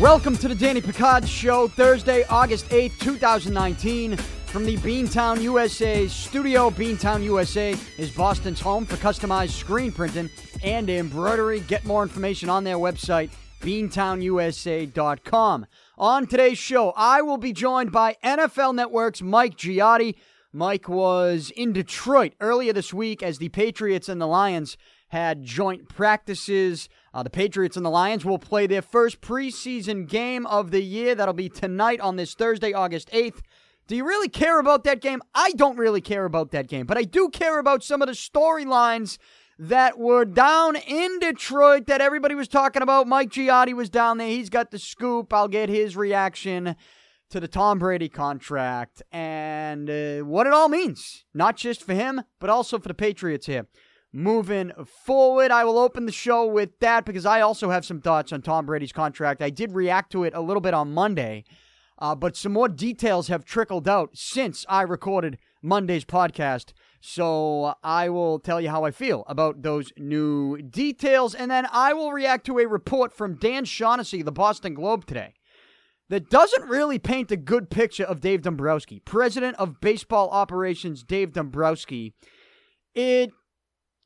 Welcome to the Danny Picard Show, Thursday, August 8th, 2019. From the Beantown USA studio, Beantown USA is Boston's home for customized screen printing and embroidery. Get more information on their website, beantownusa.com. On today's show, I will be joined by NFL Network's Mike Giardi. Mike was in Detroit earlier this week as the Patriots and the Lions had joint practices. Uh, the Patriots and the Lions will play their first preseason game of the year. That'll be tonight on this Thursday, August 8th. Do you really care about that game? I don't really care about that game, but I do care about some of the storylines that were down in Detroit that everybody was talking about. Mike Giardi was down there. He's got the scoop. I'll get his reaction to the Tom Brady contract and uh, what it all means, not just for him, but also for the Patriots here. Moving forward, I will open the show with that because I also have some thoughts on Tom Brady's contract. I did react to it a little bit on Monday. Uh, but some more details have trickled out since I recorded Monday's podcast. So I will tell you how I feel about those new details. And then I will react to a report from Dan Shaughnessy, the Boston Globe today, that doesn't really paint a good picture of Dave Dombrowski, president of baseball operations, Dave Dombrowski. It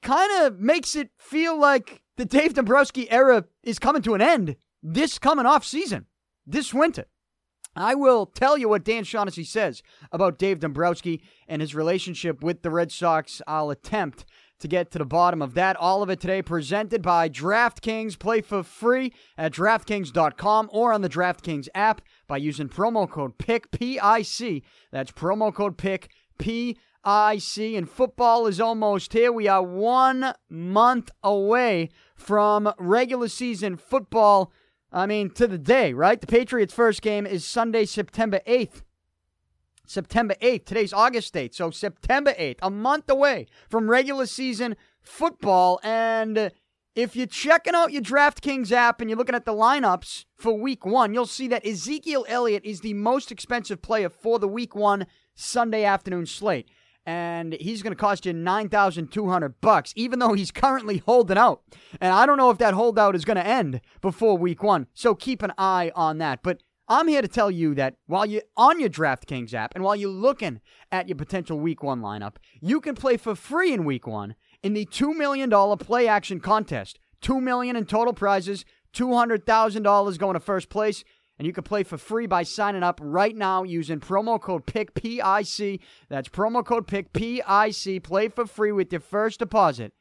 kind of makes it feel like the Dave Dombrowski era is coming to an end this coming off season, this winter. I will tell you what Dan Shaughnessy says about Dave Dombrowski and his relationship with the Red Sox. I'll attempt to get to the bottom of that. All of it today presented by DraftKings. Play for free at DraftKings.com or on the DraftKings app by using promo code PIC, P-I-C. That's promo code PIC, P-I-C. And football is almost here. We are one month away from regular season football I mean, to the day, right? The Patriots' first game is Sunday, September 8th. September 8th. Today's August 8th. So, September 8th, a month away from regular season football. And if you're checking out your DraftKings app and you're looking at the lineups for week one, you'll see that Ezekiel Elliott is the most expensive player for the week one Sunday afternoon slate and he's going to cost you 9200 bucks even though he's currently holding out. And I don't know if that holdout is going to end before week 1. So keep an eye on that. But I'm here to tell you that while you're on your DraftKings app and while you're looking at your potential week 1 lineup, you can play for free in week 1 in the $2 million play action contest. 2 million in total prizes, $200,000 going to first place and you can play for free by signing up right now using promo code PIC, P-I-C. That's promo code PIC, P-I-C. Play for free with your first deposit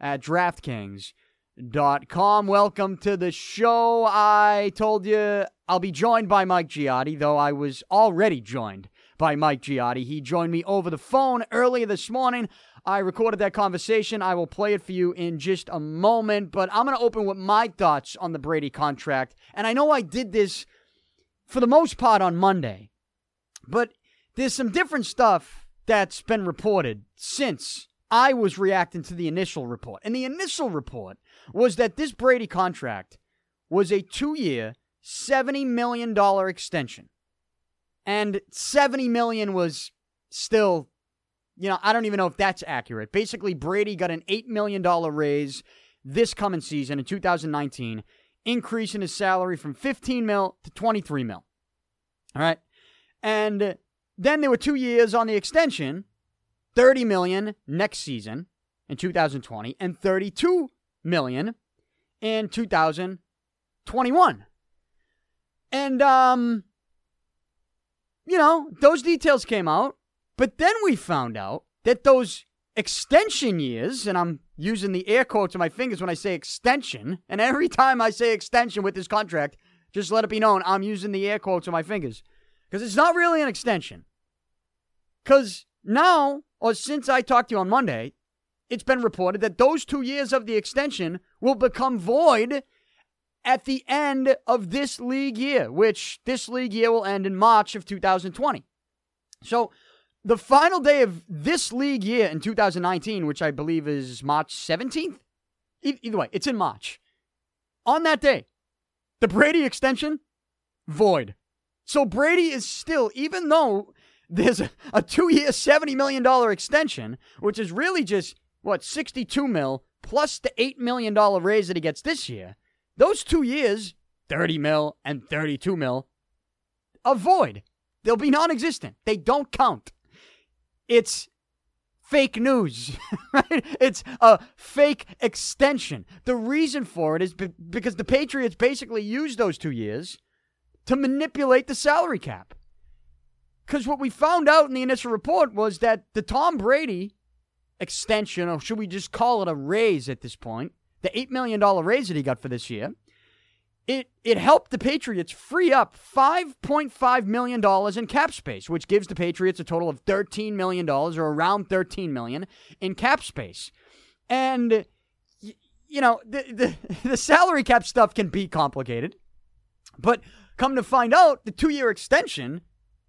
at DraftKings.com. Welcome to the show. I told you I'll be joined by Mike Giardi, though I was already joined by Mike Giardi. He joined me over the phone earlier this morning. I recorded that conversation. I will play it for you in just a moment, but I'm going to open with my thoughts on the Brady contract. And I know I did this for the most part on Monday. But there's some different stuff that's been reported since I was reacting to the initial report. And the initial report was that this Brady contract was a two year, $70 million extension. And 70 million was still, you know, I don't even know if that's accurate. Basically, Brady got an $8 million raise this coming season in 2019 increase in his salary from 15 mil to 23 mil. All right. And then there were two years on the extension 30 million next season in 2020 and 32 million in 2021. And um you know, those details came out, but then we found out that those extension years, and I'm using the air quotes on my fingers when I say extension, and every time I say extension with this contract, just let it be known I'm using the air quotes on my fingers. Because it's not really an extension. Because now, or since I talked to you on Monday, it's been reported that those two years of the extension will become void at the end of this league year, which this league year will end in March of 2020. So the final day of this league year in 2019, which I believe is March 17th, either way, it's in March. On that day, the Brady extension, void. So Brady is still, even though there's a, a two year, $70 million extension, which is really just, what, 62 mil plus the $8 million raise that he gets this year, those two years, 30 mil and 32 mil, avoid. They'll be non existent. They don't count. It's fake news, right? It's a fake extension. The reason for it is be- because the Patriots basically used those two years to manipulate the salary cap. Because what we found out in the initial report was that the Tom Brady extension, or should we just call it a raise at this point, the $8 million raise that he got for this year, it it helped the Patriots free up 5.5 million dollars in cap space, which gives the Patriots a total of 13 million dollars or around 13 million in cap space. And you know, the, the the salary cap stuff can be complicated. But come to find out, the 2-year extension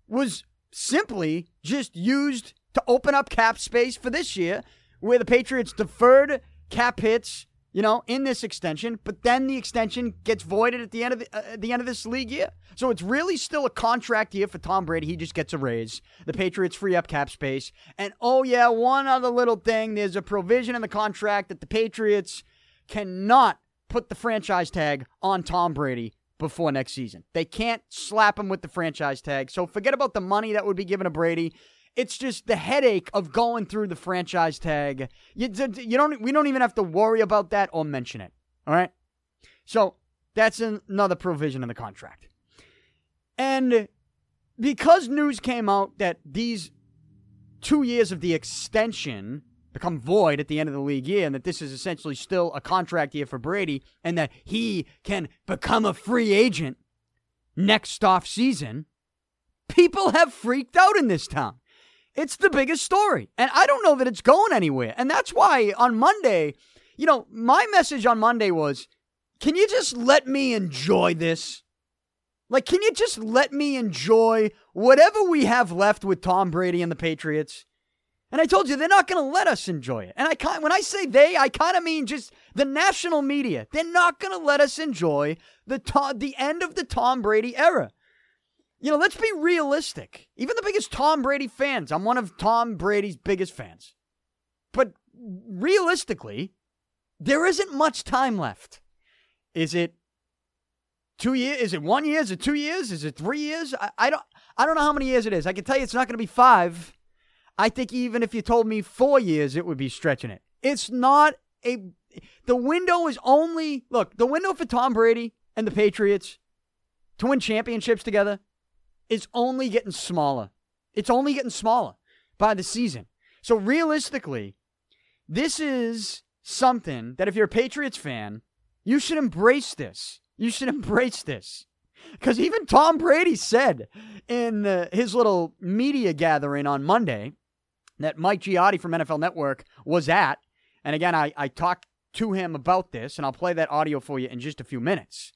was simply just used to open up cap space for this year where the Patriots deferred cap hits you know, in this extension, but then the extension gets voided at the end of the, uh, the end of this league year. So it's really still a contract year for Tom Brady. He just gets a raise. The Patriots free up cap space. And oh yeah, one other little thing, there's a provision in the contract that the Patriots cannot put the franchise tag on Tom Brady before next season. They can't slap him with the franchise tag. So forget about the money that would be given to Brady. It's just the headache of going through the franchise tag. You, you don't. We don't even have to worry about that or mention it. All right. So that's another provision in the contract. And because news came out that these two years of the extension become void at the end of the league year, and that this is essentially still a contract year for Brady, and that he can become a free agent next off season, people have freaked out in this town. It's the biggest story. And I don't know that it's going anywhere. And that's why on Monday, you know, my message on Monday was can you just let me enjoy this? Like, can you just let me enjoy whatever we have left with Tom Brady and the Patriots? And I told you they're not going to let us enjoy it. And I when I say they, I kind of mean just the national media. They're not going to let us enjoy the to- the end of the Tom Brady era. You know, let's be realistic. Even the biggest Tom Brady fans, I'm one of Tom Brady's biggest fans. But realistically, there isn't much time left. Is it two years? Is it one year? Is it two years? Is it three years? I, I don't I don't know how many years it is. I can tell you it's not going to be five. I think even if you told me four years, it would be stretching it. It's not a. The window is only look. The window for Tom Brady and the Patriots to win championships together is only getting smaller. It's only getting smaller by the season. So realistically, this is something that if you're a Patriots fan, you should embrace this. You should embrace this. Because even Tom Brady said in uh, his little media gathering on Monday that Mike Giardi from NFL Network was at, and again, I, I talked to him about this, and I'll play that audio for you in just a few minutes.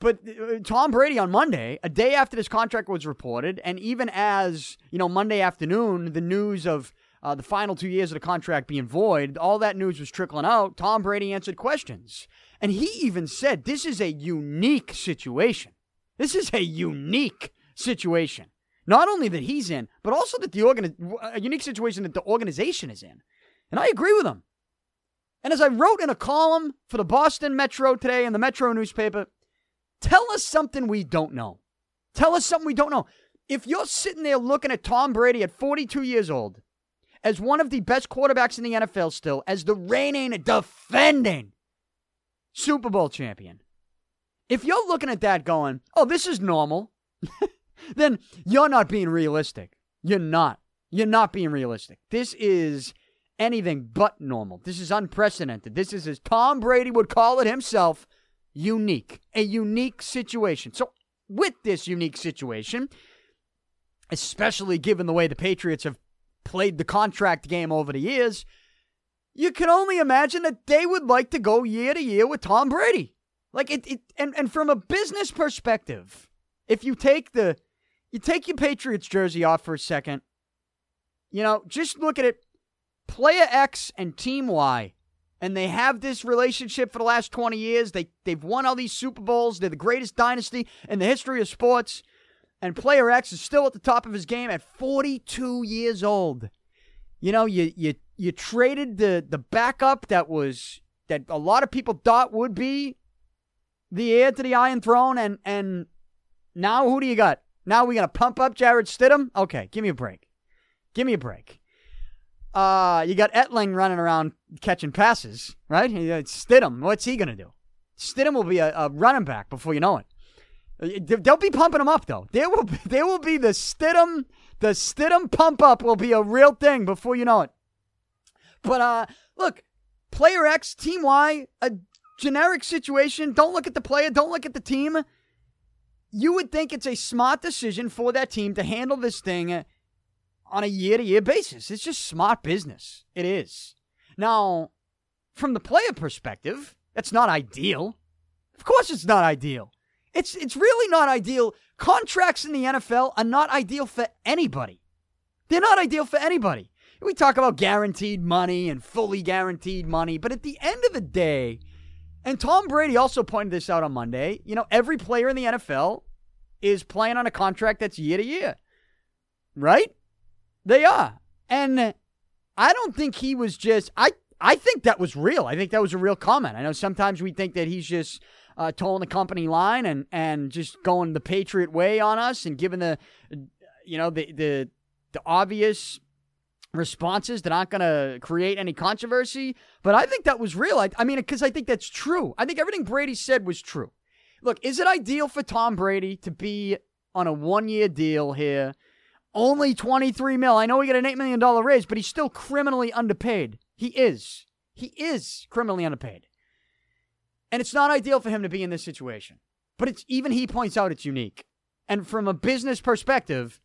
But uh, Tom Brady on Monday, a day after this contract was reported, and even as, you know, Monday afternoon, the news of uh, the final two years of the contract being void, all that news was trickling out. Tom Brady answered questions. And he even said this is a unique situation. This is a unique situation. Not only that he's in, but also that the organ a unique situation that the organization is in. And I agree with him. And as I wrote in a column for the Boston Metro today in the Metro newspaper, Tell us something we don't know. Tell us something we don't know. If you're sitting there looking at Tom Brady at 42 years old as one of the best quarterbacks in the NFL still, as the reigning, defending Super Bowl champion, if you're looking at that going, oh, this is normal, then you're not being realistic. You're not. You're not being realistic. This is anything but normal. This is unprecedented. This is, as Tom Brady would call it himself, unique, a unique situation. So, with this unique situation, especially given the way the Patriots have played the contract game over the years, you can only imagine that they would like to go year to year with Tom Brady. Like it, it and, and from a business perspective, if you take the you take your Patriots jersey off for a second, you know, just look at it. Player X and Team Y and they have this relationship for the last 20 years. They they've won all these Super Bowls. They're the greatest dynasty in the history of sports. And player X is still at the top of his game at 42 years old. You know, you you you traded the the backup that was that a lot of people thought would be the heir to the Iron Throne, and and now who do you got? Now we gonna pump up Jarrett Stidham? Okay, give me a break. Give me a break. Uh, you got Etling running around catching passes, right? Stidham, what's he gonna do? Stidham will be a, a running back before you know it. Uh, they'll be pumping him up though. There will be, there will be the Stidham the Stidham pump up will be a real thing before you know it. But uh, look, player X, team Y, a generic situation. Don't look at the player. Don't look at the team. You would think it's a smart decision for that team to handle this thing on a year to year basis. It's just smart business. It is. Now, from the player perspective, that's not ideal. Of course, it's not ideal. It's it's really not ideal. Contracts in the NFL are not ideal for anybody. They're not ideal for anybody. We talk about guaranteed money and fully guaranteed money, but at the end of the day, and Tom Brady also pointed this out on Monday, you know, every player in the NFL is playing on a contract that's year to year. Right? They are. And I don't think he was just I I think that was real. I think that was a real comment. I know sometimes we think that he's just uh, toeing the company line and and just going the Patriot way on us and giving the you know the the the obvious responses that aren't going to create any controversy. But I think that was real. I, I mean, because I think that's true. I think everything Brady said was true. Look, is it ideal for Tom Brady to be on a one year deal here? Only 23 mil. I know he got an $8 million raise, but he's still criminally underpaid. He is. He is criminally underpaid. And it's not ideal for him to be in this situation. But it's even he points out it's unique. And from a business perspective,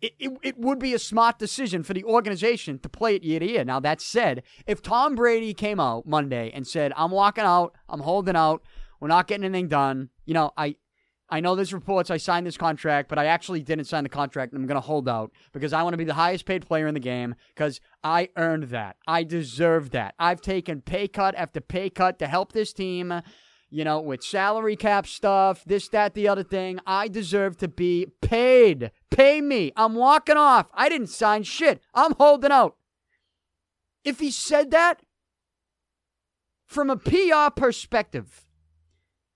it, it, it, would be a smart decision for the organization to play it year to year. Now, that said, if Tom Brady came out Monday and said, I'm walking out, I'm holding out, we're not getting anything done, you know, I, I know there's reports I signed this contract, but I actually didn't sign the contract and I'm going to hold out because I want to be the highest paid player in the game because I earned that. I deserve that. I've taken pay cut after pay cut to help this team, you know, with salary cap stuff, this, that, the other thing. I deserve to be paid. Pay me. I'm walking off. I didn't sign shit. I'm holding out. If he said that from a PR perspective,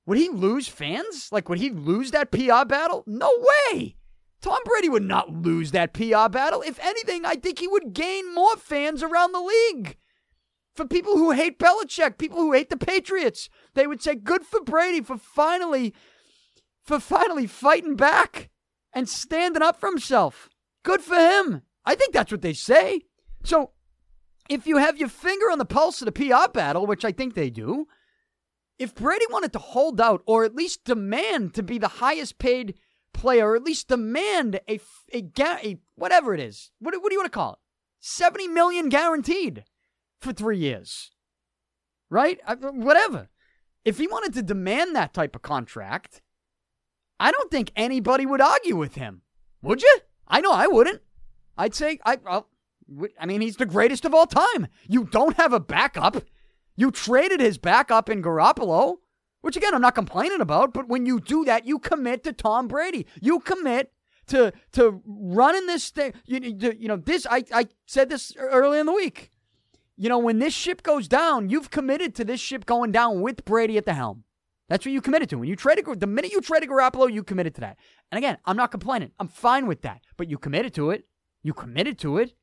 would he lose fans? Like, would he lose that PR battle? No way. Tom Brady would not lose that PR battle. If anything, I think he would gain more fans around the league. For people who hate Belichick, people who hate the Patriots, they would say, good for Brady for finally, for finally fighting back and standing up for himself. Good for him. I think that's what they say. So, if you have your finger on the pulse of the PR battle, which I think they do, if Brady wanted to hold out or at least demand to be the highest paid player, or at least demand a, a, a whatever it is, what, what do you want to call it? 70 million guaranteed for three years. Right? Whatever. If he wanted to demand that type of contract, I don't think anybody would argue with him. Would you? I know I wouldn't. I'd say, I, I mean, he's the greatest of all time. You don't have a backup. You traded his backup in Garoppolo, which again, I'm not complaining about, but when you do that, you commit to Tom Brady. You commit to to running this thing. You, you know, this, I, I said this early in the week. You know, when this ship goes down, you've committed to this ship going down with Brady at the helm. That's what you committed to. When you traded, the minute you traded Garoppolo, you committed to that. And again, I'm not complaining. I'm fine with that. But you committed to it. You committed to it.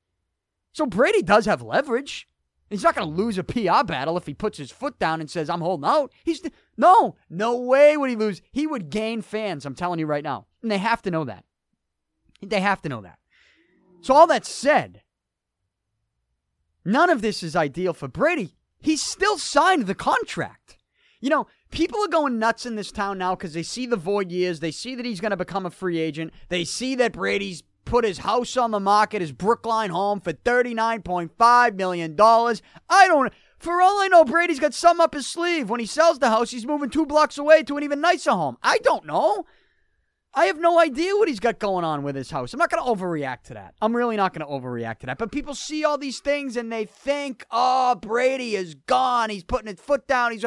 So Brady does have leverage. He's not going to lose a PR battle if he puts his foot down and says, I'm holding out. He's no, no way would he lose. He would gain fans, I'm telling you right now. And they have to know that. They have to know that. So, all that said, none of this is ideal for Brady. He's still signed the contract. You know, people are going nuts in this town now because they see the void years. They see that he's going to become a free agent. They see that Brady's put his house on the market, his Brookline home, for $39.5 million. I don't. For all I know, Brady's got some up his sleeve. When he sells the house, he's moving two blocks away to an even nicer home. I don't know. I have no idea what he's got going on with his house. I'm not going to overreact to that. I'm really not going to overreact to that. But people see all these things and they think, oh, Brady is gone. He's putting his foot down. He's.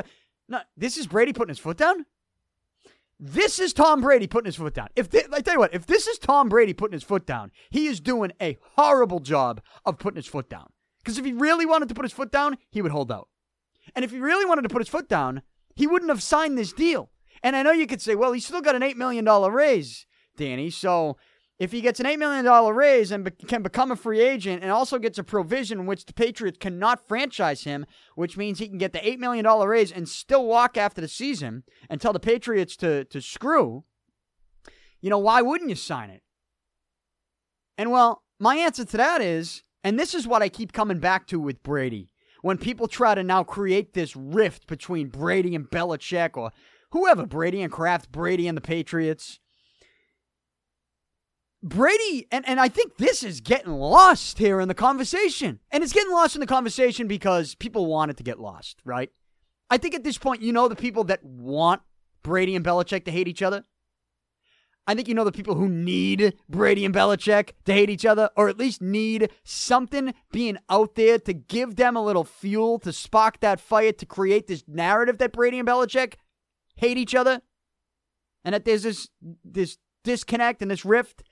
No, this is Brady putting his foot down? This is Tom Brady putting his foot down. If I tell you what, if this is Tom Brady putting his foot down, he is doing a horrible job of putting his foot down. Because if he really wanted to put his foot down, he would hold out. And if he really wanted to put his foot down, he wouldn't have signed this deal. And I know you could say, well, he's still got an $8 million raise, Danny. So if he gets an $8 million raise and be- can become a free agent and also gets a provision in which the Patriots cannot franchise him, which means he can get the $8 million raise and still walk after the season and tell the Patriots to, to screw, you know, why wouldn't you sign it? And well, my answer to that is, and this is what I keep coming back to with Brady. When people try to now create this rift between Brady and Belichick or whoever, Brady and Kraft, Brady and the Patriots. Brady, and, and I think this is getting lost here in the conversation. And it's getting lost in the conversation because people want it to get lost, right? I think at this point, you know the people that want Brady and Belichick to hate each other. I think you know the people who need Brady and Belichick to hate each other, or at least need something being out there to give them a little fuel to spark that fire to create this narrative that Brady and Belichick hate each other, and that there's this this disconnect and this rift.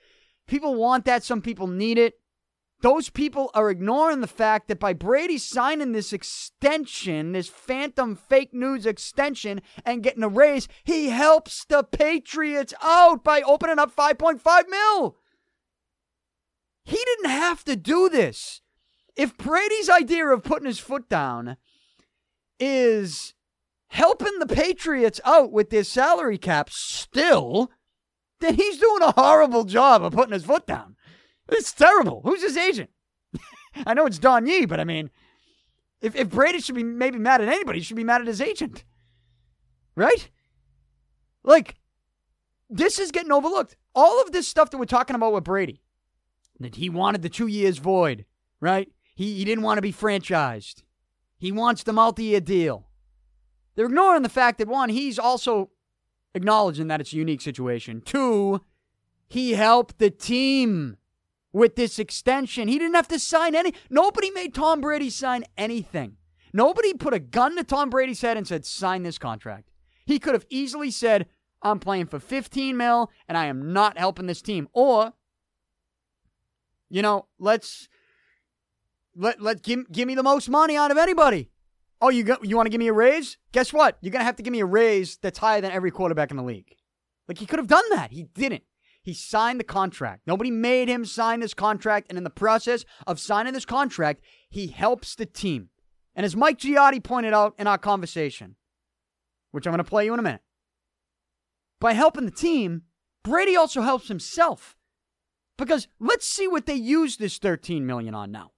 People want that. Some people need it. Those people are ignoring the fact that by Brady signing this extension, this phantom fake news extension, and getting a raise, he helps the Patriots out by opening up 5.5 mil. He didn't have to do this. If Brady's idea of putting his foot down is helping the Patriots out with their salary cap still, he's doing a horrible job of putting his foot down. It's terrible. Who's his agent? I know it's Don Yee, but I mean, if, if Brady should be maybe mad at anybody, he should be mad at his agent. Right? Like, this is getting overlooked. All of this stuff that we're talking about with Brady, that he wanted the two years void, right? He, he didn't want to be franchised. He wants the multi year deal. They're ignoring the fact that, one, he's also acknowledging that it's a unique situation. Two, he helped the team with this extension. He didn't have to sign any. Nobody made Tom Brady sign anything. Nobody put a gun to Tom Brady's head and said, sign this contract. He could have easily said, I'm playing for 15 mil and I am not helping this team. Or, you know, let's let let give, give me the most money out of anybody. Oh, you you want to give me a raise? Guess what? You're gonna have to give me a raise that's higher than every quarterback in the league. Like he could have done that. He didn't. He signed the contract. Nobody made him sign this contract. And in the process of signing this contract, he helps the team. And as Mike Giardi pointed out in our conversation, which I'm going to play you in a minute, by helping the team, Brady also helps himself. Because let's see what they use this 13 million on now.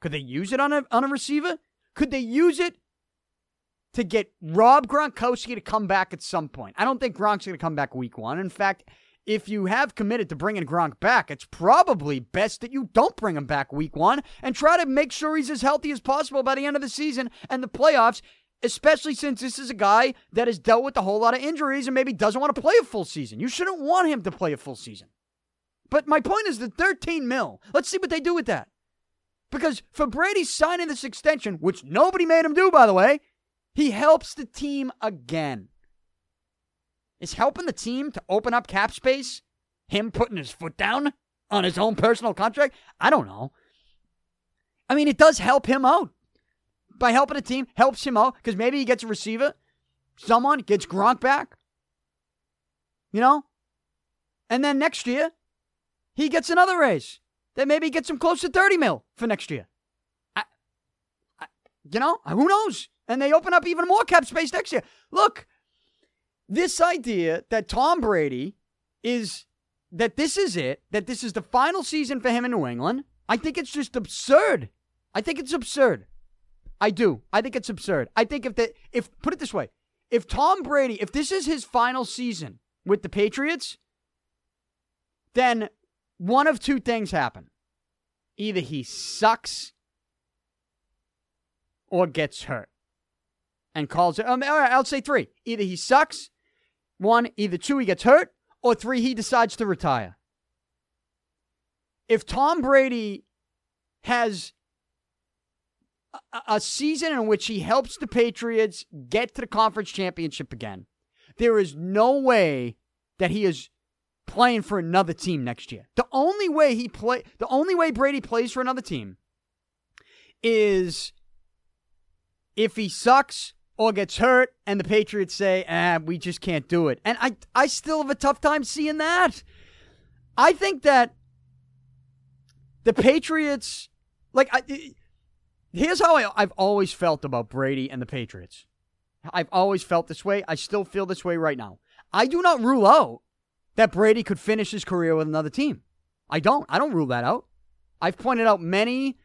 Could they use it on a on a receiver? Could they use it to get Rob Gronkowski to come back at some point? I don't think Gronk's going to come back week one. In fact, if you have committed to bringing Gronk back, it's probably best that you don't bring him back week one and try to make sure he's as healthy as possible by the end of the season and the playoffs, especially since this is a guy that has dealt with a whole lot of injuries and maybe doesn't want to play a full season. You shouldn't want him to play a full season. But my point is the 13 mil. Let's see what they do with that. Because for Brady signing this extension, which nobody made him do, by the way, he helps the team again. Is helping the team to open up cap space him putting his foot down on his own personal contract? I don't know. I mean, it does help him out. By helping the team, helps him out because maybe he gets a receiver. Someone gets Gronk back. You know? And then next year, he gets another raise. Then maybe gets him close to 30 mil for next year. I, I, you know, who knows? And they open up even more cap space next year. Look, this idea that Tom Brady is that this is it, that this is the final season for him in New England, I think it's just absurd. I think it's absurd. I do. I think it's absurd. I think if the if put it this way, if Tom Brady, if this is his final season with the Patriots, then one of two things happen. Either he sucks or gets hurt and calls it. Um, all right, I'll say three. Either he sucks one, either two, he gets hurt, or three, he decides to retire. If Tom Brady has a, a season in which he helps the Patriots get to the conference championship again, there is no way that he is playing for another team next year. The only way he play the only way Brady plays for another team is if he sucks or gets hurt and the Patriots say, ah, we just can't do it. And I, I still have a tough time seeing that. I think that the Patriots, like, I, here's how I, I've always felt about Brady and the Patriots. I've always felt this way. I still feel this way right now. I do not rule out that Brady could finish his career with another team. I don't. I don't rule that out. I've pointed out many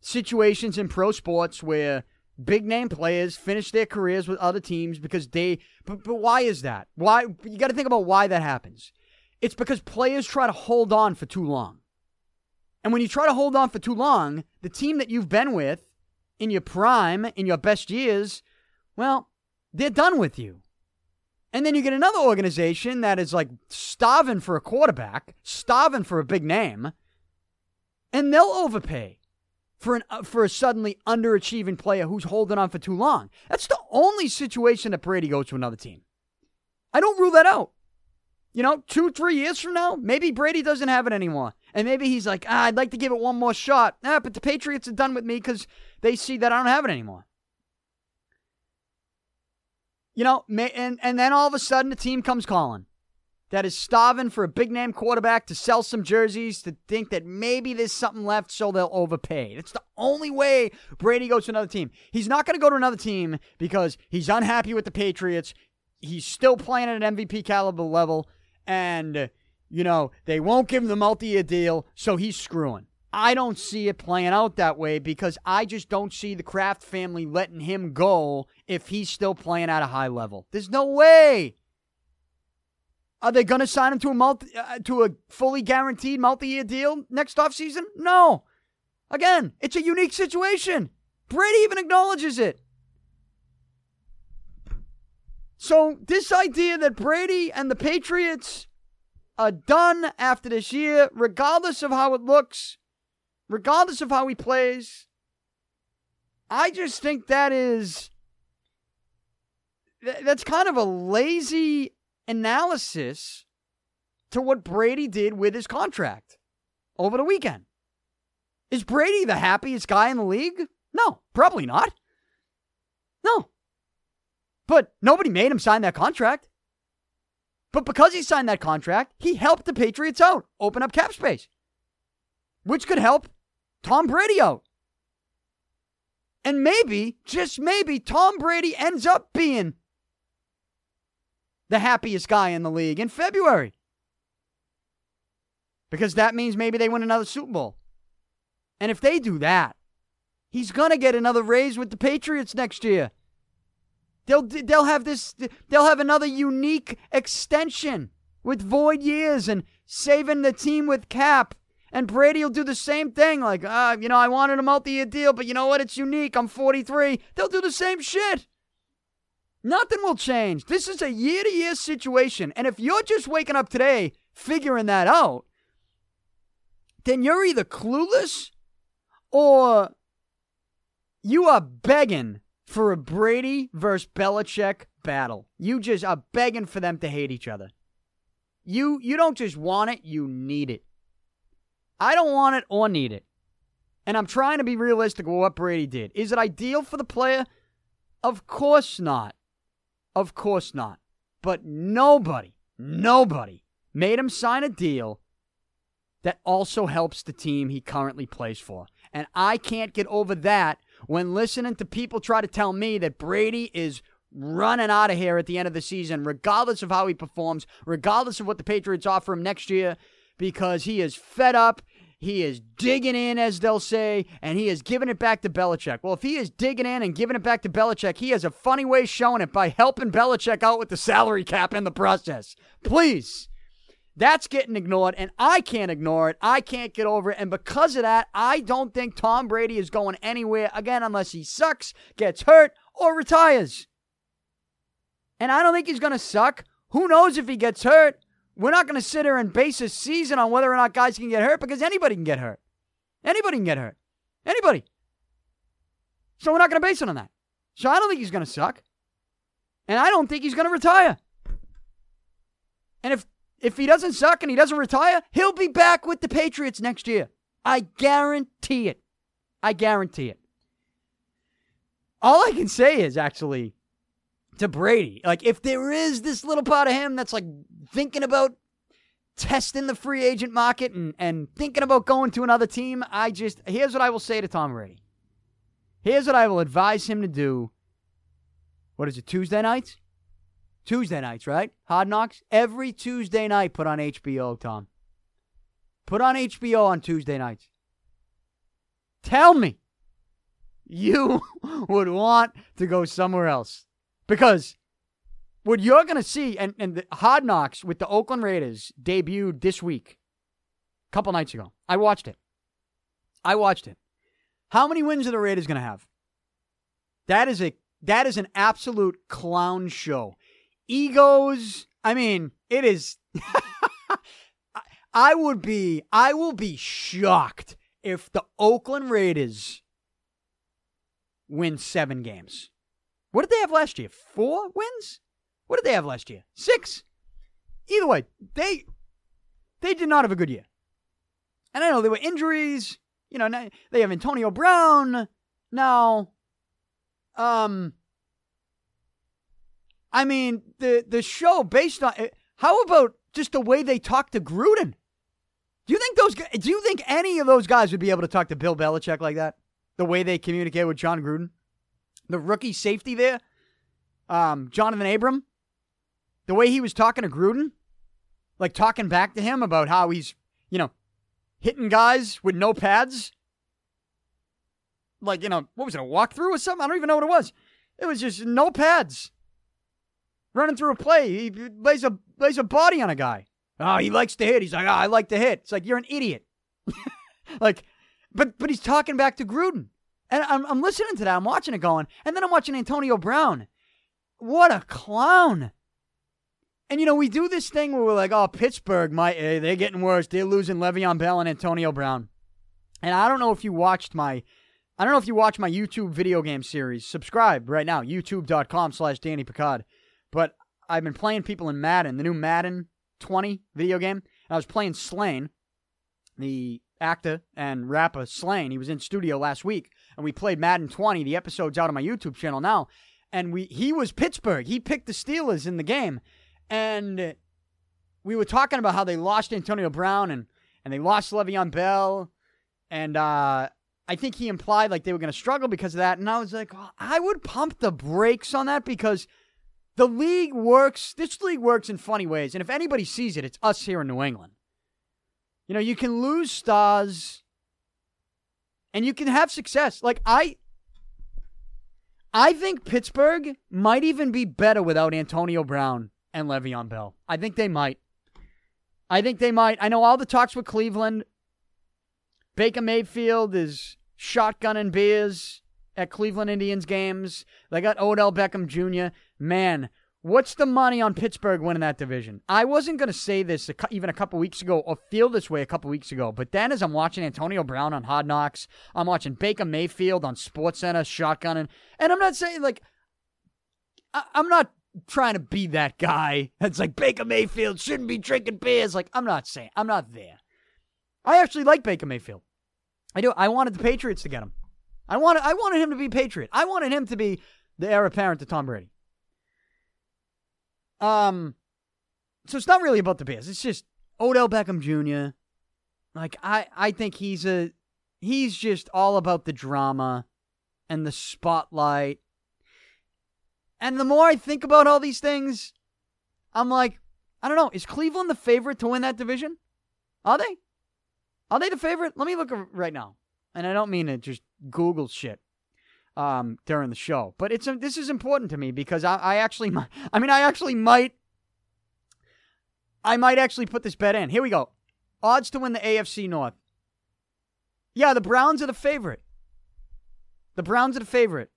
situations in pro sports where big name players finish their careers with other teams because they but, but why is that? Why you got to think about why that happens. It's because players try to hold on for too long. And when you try to hold on for too long, the team that you've been with in your prime, in your best years, well, they're done with you. And then you get another organization that is like starving for a quarterback, starving for a big name, and they'll overpay for an uh, for a suddenly underachieving player who's holding on for too long. That's the only situation that Brady goes to another team. I don't rule that out. You know, two, three years from now, maybe Brady doesn't have it anymore. And maybe he's like, ah, I'd like to give it one more shot. Ah, but the Patriots are done with me because they see that I don't have it anymore. You know, and, and then all of a sudden the team comes calling that is starving for a big name quarterback to sell some jerseys to think that maybe there's something left so they'll overpay. It's the only way Brady goes to another team. He's not going to go to another team because he's unhappy with the Patriots. He's still playing at an MVP caliber level and you know, they won't give him the multi-year deal, so he's screwing. I don't see it playing out that way because I just don't see the Kraft family letting him go if he's still playing at a high level. There's no way. Are they going to sign him to a multi, uh, to a fully guaranteed multi-year deal next offseason? No. Again, it's a unique situation. Brady even acknowledges it. So this idea that Brady and the Patriots are done after this year, regardless of how it looks, regardless of how he plays. I just think that is that's kind of a lazy analysis to what Brady did with his contract over the weekend. Is Brady the happiest guy in the league? No, probably not. No. But nobody made him sign that contract. But because he signed that contract, he helped the Patriots out, open up cap space, which could help Tom Brady out. And maybe, just maybe, Tom Brady ends up being the happiest guy in the league in February. Because that means maybe they win another Super Bowl. And if they do that, he's going to get another raise with the Patriots next year. They'll they'll have this they'll have another unique extension with void years and saving the team with cap and Brady will do the same thing. Like, uh, you know, I wanted a multi year deal, but you know what? It's unique. I'm 43. They'll do the same shit. Nothing will change. This is a year to year situation. And if you're just waking up today figuring that out, then you're either clueless or you are begging for a Brady versus Belichick battle. You just are begging for them to hate each other. You you don't just want it, you need it. I don't want it or need it. And I'm trying to be realistic with what Brady did. Is it ideal for the player? Of course not. Of course not. But nobody, nobody made him sign a deal that also helps the team he currently plays for. And I can't get over that when listening to people try to tell me that Brady is running out of here at the end of the season, regardless of how he performs, regardless of what the Patriots offer him next year because he is fed up. He is digging in, as they'll say, and he is giving it back to Belichick. Well, if he is digging in and giving it back to Belichick, he has a funny way showing it by helping Belichick out with the salary cap in the process. Please. That's getting ignored, and I can't ignore it. I can't get over it. And because of that, I don't think Tom Brady is going anywhere again unless he sucks, gets hurt, or retires. And I don't think he's going to suck. Who knows if he gets hurt? We're not going to sit here and base a season on whether or not guys can get hurt because anybody can get hurt. Anybody can get hurt. Anybody. So we're not going to base it on that. So I don't think he's going to suck. And I don't think he's going to retire. And if if he doesn't suck and he doesn't retire, he'll be back with the Patriots next year. I guarantee it. I guarantee it. all I can say is actually to Brady, like if there is this little part of him that's like thinking about testing the free agent market and, and thinking about going to another team, I just here's what I will say to Tom Brady. Here's what I will advise him to do. What is it, Tuesday nights? Tuesday nights, right? Hard Knocks? Every Tuesday night, put on HBO, Tom. Put on HBO on Tuesday nights. Tell me you would want to go somewhere else. Because what you're going to see, and, and the Hard Knocks with the Oakland Raiders debuted this week, a couple nights ago. I watched it. I watched it. How many wins are the Raiders going to have? That is a that is an absolute clown show. Egos. I mean, it is. I would be. I will be shocked if the Oakland Raiders win seven games. What did they have last year? Four wins? What did they have last year? Six. Either way, they they did not have a good year. And I know there were injuries. You know, they have Antonio Brown now. Um, I mean, the the show based on how about just the way they talk to Gruden? Do you think those? Do you think any of those guys would be able to talk to Bill Belichick like that? The way they communicate with Jon Gruden, the rookie safety there, um, Johnathan Abram, the way he was talking to Gruden, like talking back to him about how he's, you know, hitting guys with no pads. Like, you know, what was it, a walkthrough or something? I don't even know what it was. It was just no pads. Running through a play. He lays a lays a body on a guy. Oh, he likes to hit. He's like, oh, I like to hit. It's like you're an idiot. like, but but he's talking back to Gruden. And I'm I'm listening to that. I'm watching it going, and then I'm watching Antonio Brown. What a clown. And you know, we do this thing where we're like, oh, Pittsburgh might eh, they're getting worse. They're losing Le'Veon Bell and Antonio Brown. And I don't know if you watched my I don't know if you watched my YouTube video game series. Subscribe right now, youtube.com slash Danny Picard. But I've been playing people in Madden, the new Madden 20 video game. And I was playing Slaine, the actor and rapper Slaine. He was in studio last week, and we played Madden 20. The episode's out on my YouTube channel now. And we he was Pittsburgh. He picked the Steelers in the game. And we were talking about how they lost Antonio Brown and, and they lost Le'Veon Bell. And uh, I think he implied like they were going to struggle because of that. And I was like, oh, I would pump the brakes on that because the league works, this league works in funny ways. And if anybody sees it, it's us here in New England. You know, you can lose stars and you can have success. Like, I. I think Pittsburgh might even be better without Antonio Brown and Le'Veon Bell. I think they might. I think they might. I know all the talks with Cleveland. Baker Mayfield is shotgunning beers at Cleveland Indians games. They got Odell Beckham Jr. Man, what's the money on Pittsburgh winning that division? I wasn't going to say this a, even a couple weeks ago or feel this way a couple weeks ago, but then as I'm watching Antonio Brown on Hard Knocks, I'm watching Baker Mayfield on SportsCenter shotgunning, and I'm not saying like I, I'm not trying to be that guy that's like Baker Mayfield shouldn't be drinking beers. Like I'm not saying I'm not there. I actually like Baker Mayfield. I do. I wanted the Patriots to get him. I wanted I wanted him to be Patriot. I wanted him to be the heir apparent to Tom Brady. Um, so it's not really about the Bears. It's just Odell Beckham Jr. Like I, I think he's a, he's just all about the drama, and the spotlight. And the more I think about all these things, I'm like, I don't know. Is Cleveland the favorite to win that division? Are they? Are they the favorite? Let me look right now. And I don't mean to just Google shit um, during the show. But it's this is important to me because I, I actually, I mean, I actually might, I might actually put this bet in. Here we go. Odds to win the AFC North. Yeah, the Browns are the favorite. The Browns are the favorite.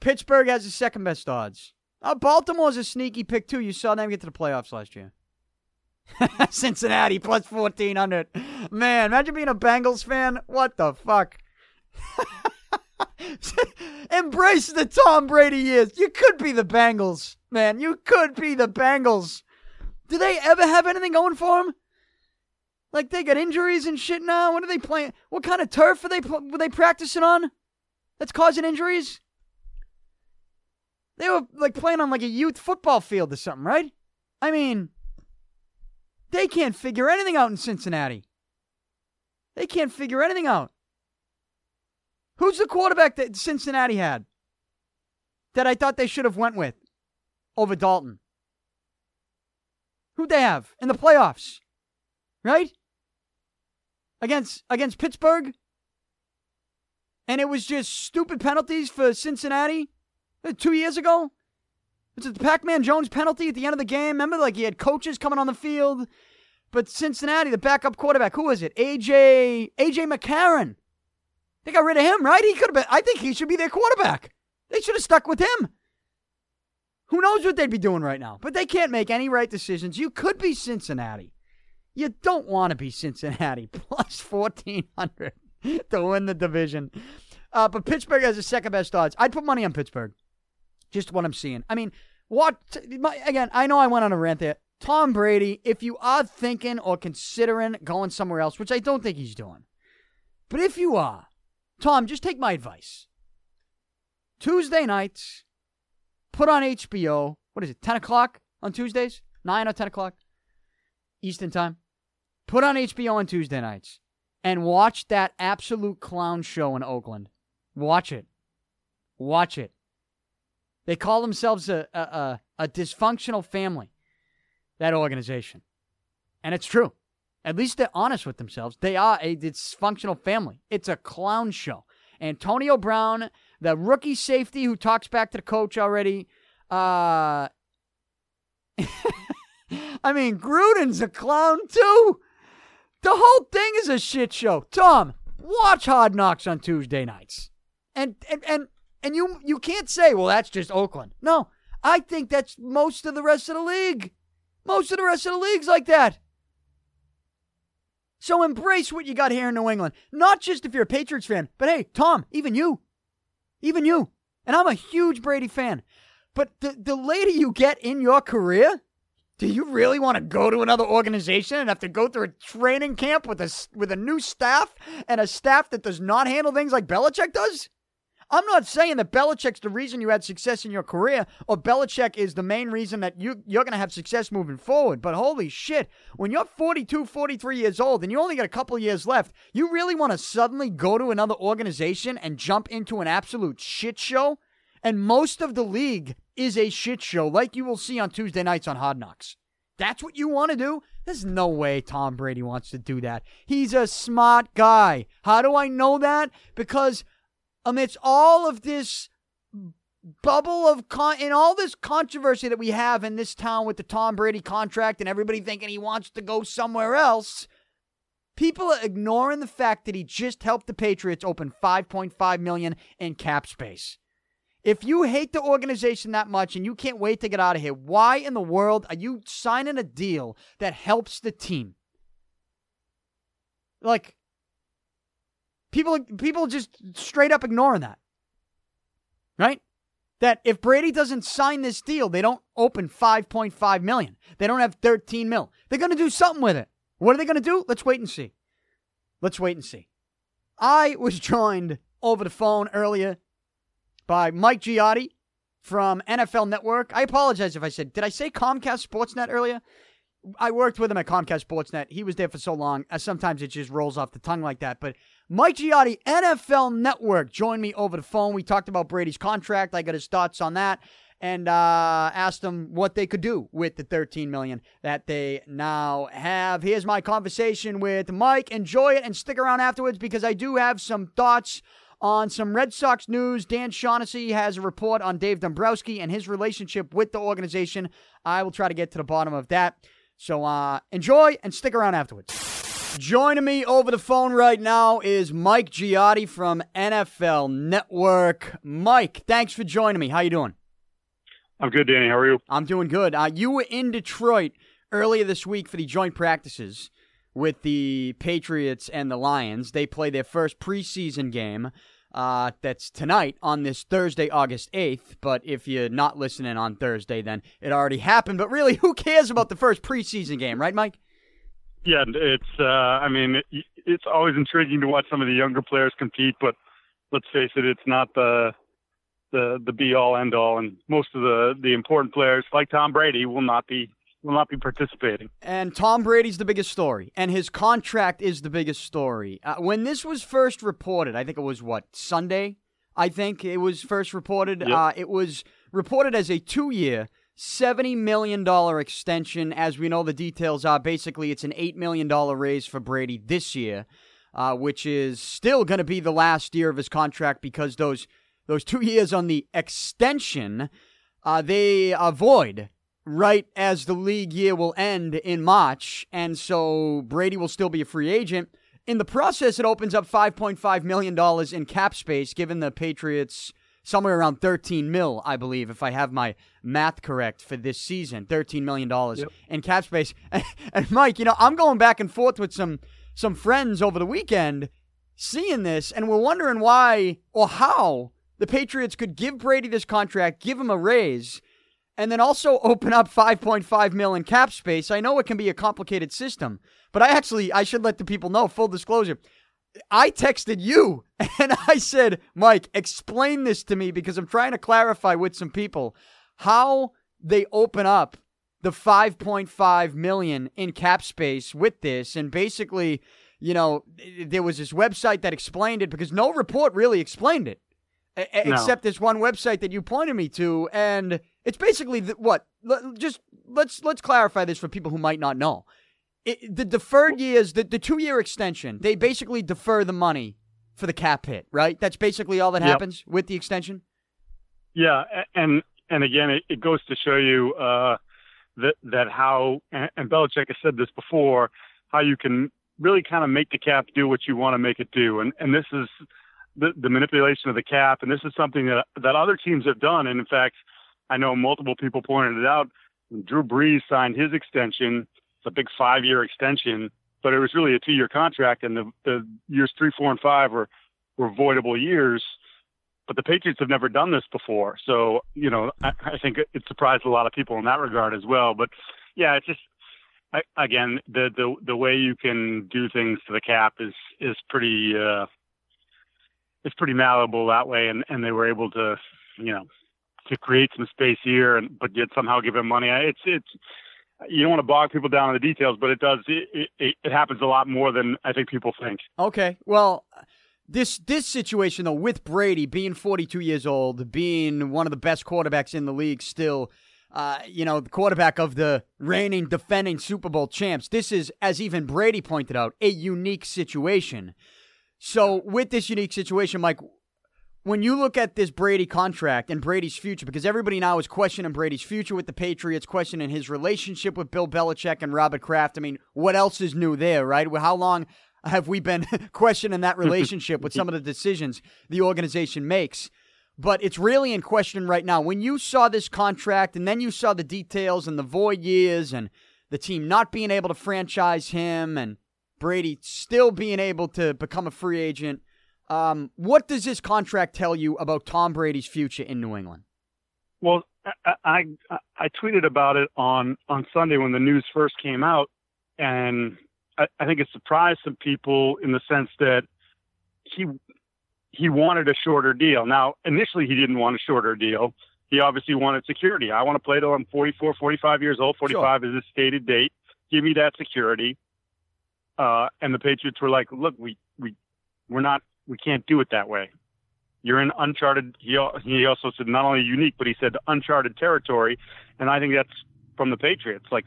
Pittsburgh has the second best odds. Uh, Baltimore's a sneaky pick too. You saw them get to the playoffs last year. Cincinnati plus 1400. Man, imagine being a Bengals fan. What the fuck? Embrace the Tom Brady years. You could be the Bengals, man. You could be the Bengals. Do they ever have anything going for them? Like they got injuries and shit now. What are they playing? What kind of turf are they were they practicing on? that's causing injuries? They were like playing on like a youth football field or something, right? I mean, they can't figure anything out in Cincinnati. They can't figure anything out. Who's the quarterback that Cincinnati had that I thought they should have went with over Dalton? Who'd they have in the playoffs? Right? Against against Pittsburgh? And it was just stupid penalties for Cincinnati uh, two years ago. Was it the Pac-Man Jones penalty at the end of the game? Remember, like he had coaches coming on the field. But Cincinnati, the backup quarterback, who was it? AJ AJ McCarron. They got rid of him, right? He could have been. I think he should be their quarterback. They should have stuck with him. Who knows what they'd be doing right now? But they can't make any right decisions. You could be Cincinnati. You don't want to be Cincinnati. Plus 1,400 to win the division. Uh, but Pittsburgh has the second best odds. I'd put money on Pittsburgh. Just what I'm seeing. I mean, what? Again, I know I went on a rant there. Tom Brady, if you are thinking or considering going somewhere else, which I don't think he's doing, but if you are, Tom, just take my advice. Tuesday nights, put on HBO. What is it, 10 o'clock on Tuesdays? 9 or 10 o'clock Eastern Time? Put on HBO on Tuesday nights and watch that absolute clown show in Oakland. Watch it. Watch it. They call themselves a, a, a, a dysfunctional family, that organization. And it's true. At least they're honest with themselves. They are a dysfunctional family. It's a clown show. Antonio Brown, the rookie safety who talks back to the coach already. Uh, I mean, Gruden's a clown too. The whole thing is a shit show. Tom, watch Hard Knocks on Tuesday nights. And and and and you you can't say, well, that's just Oakland. No, I think that's most of the rest of the league. Most of the rest of the league's like that. So embrace what you got here in New England. Not just if you're a Patriots fan, but hey, Tom, even you. Even you. And I'm a huge Brady fan. But the, the later you get in your career, do you really want to go to another organization and have to go through a training camp with a, with a new staff and a staff that does not handle things like Belichick does? I'm not saying that Belichick's the reason you had success in your career or Belichick is the main reason that you, you're going to have success moving forward. But holy shit, when you're 42, 43 years old and you only got a couple years left, you really want to suddenly go to another organization and jump into an absolute shit show? And most of the league is a shit show, like you will see on Tuesday nights on Hard Knocks. That's what you want to do? There's no way Tom Brady wants to do that. He's a smart guy. How do I know that? Because amidst all of this bubble of con and all this controversy that we have in this town with the Tom Brady contract and everybody thinking he wants to go somewhere else, people are ignoring the fact that he just helped the Patriots open 5.5 million in cap space. If you hate the organization that much and you can't wait to get out of here, why in the world are you signing a deal that helps the team? Like People people just straight up ignoring that. Right? That if Brady doesn't sign this deal, they don't open 5.5 million. They don't have 13 mil. They're going to do something with it. What are they going to do? Let's wait and see. Let's wait and see. I was joined over the phone earlier by Mike Giardi from NFL Network. I apologize if I said, did I say Comcast Sportsnet earlier? I worked with him at Comcast Sportsnet. He was there for so long. Uh, sometimes it just rolls off the tongue like that. But Mike Giardi, NFL Network, joined me over the phone. We talked about Brady's contract. I got his thoughts on that and uh, asked him what they could do with the 13 million that they now have. Here's my conversation with Mike. Enjoy it and stick around afterwards because I do have some thoughts on some Red Sox news. Dan Shaughnessy has a report on Dave Dombrowski and his relationship with the organization. I will try to get to the bottom of that. So uh, enjoy and stick around afterwards. Joining me over the phone right now is Mike Giardi from NFL Network. Mike, thanks for joining me. How you doing? I'm good, Danny. How are you? I'm doing good. Uh, you were in Detroit earlier this week for the joint practices with the Patriots and the Lions. They play their first preseason game. Uh, that's tonight on this Thursday, August 8th. But if you're not listening on Thursday, then it already happened. But really, who cares about the first preseason game, right, Mike? Yeah, it's. Uh, I mean, it, it's always intriguing to watch some of the younger players compete, but let's face it, it's not the the the be all end all, and most of the the important players like Tom Brady will not be will not be participating. And Tom Brady's the biggest story, and his contract is the biggest story. Uh, when this was first reported, I think it was what Sunday. I think it was first reported. Yep. Uh, it was reported as a two-year, $70 million extension. As we know, the details are basically it's an $8 million raise for Brady this year, uh, which is still going to be the last year of his contract because those those two years on the extension, uh, they avoid right as the league year will end in March. And so Brady will still be a free agent. In the process, it opens up $5.5 million in cap space, given the Patriots somewhere around 13 mil, I believe, if I have my math correct for this season. $13 million Yep. in cap space. And Mike, you know, I'm going back and forth with some some friends over the weekend seeing this, and we're wondering why or how the Patriots could give Brady this contract, give him a raise, and then also open up 5.5 mil in cap space. I know it can be a complicated system, but I actually I should let the people know. Full disclosure. I texted you and I said, Mike, explain this to me because I'm trying to clarify with some people how they open up the 5.5 million in cap space with this. And basically you know there was this website that explained it because no report really explained it No. except this one website that you pointed me to. And it's basically the, what? Just let's let's clarify this for people who might not know it, the deferred years the, the two year extension they basically defer the money for the cap hit right that's basically all that Yep. happens with the extension Yeah, and and again, it, it goes to show you uh, that that how and Belichick has said this before, how you can really kind of make the cap do what you want to make it do, and and this is the, the manipulation of the cap, and this is something that that other teams have done, and in fact, I know multiple people pointed it out. Drew Brees signed his extension. It's a big five-year extension, but it was really a two-year contract, and the the years three, four, and five were were voidable years but the Patriots have never done this before. So, you know, I, I think it, it surprised a lot of people in that regard as well. But yeah, it's just I, again the the the way you can do things to the cap is is pretty uh, it's pretty malleable that way, and and they were able to you know to create some space here, and but yet somehow give him money. It's it's you don't want to bog people down in the details, but it does it, it, it happens a lot more than I think people think. Okay. Well, this this situation though with Brady being 42 years old, being one of the best quarterbacks in the league still, uh, you know, the quarterback of the reigning defending Super Bowl champs. This is as even Brady pointed out, a unique situation. So, with this unique situation, Mike, when you look at this Brady contract and Brady's future, because everybody now is questioning Brady's future with the Patriots, questioning his relationship with Bill Belichick and Robert Kraft. I mean, what else is new there, right? How long have we been questioning that relationship with some of the decisions the organization makes? But it's really in question right now. When you saw this contract and then you saw the details and the void years and the team not being able to franchise him and Brady still being able to become a free agent, um, what does this contract tell you about Tom Brady's future in New England? Well, I, I I tweeted about it on on Sunday when the news first came out, and I, I think it surprised some people in the sense that he he wanted a shorter deal. Now, initially, he didn't want a shorter deal. He obviously wanted security. I want to play till I'm 44, 45 years old. 45 is his stated date. Give me that security. Uh, and the Patriots were like, "Look, we we we're not we can't do it that way. You're in uncharted. He he also said not only unique, but he said uncharted territory, and I think that's from the Patriots. Like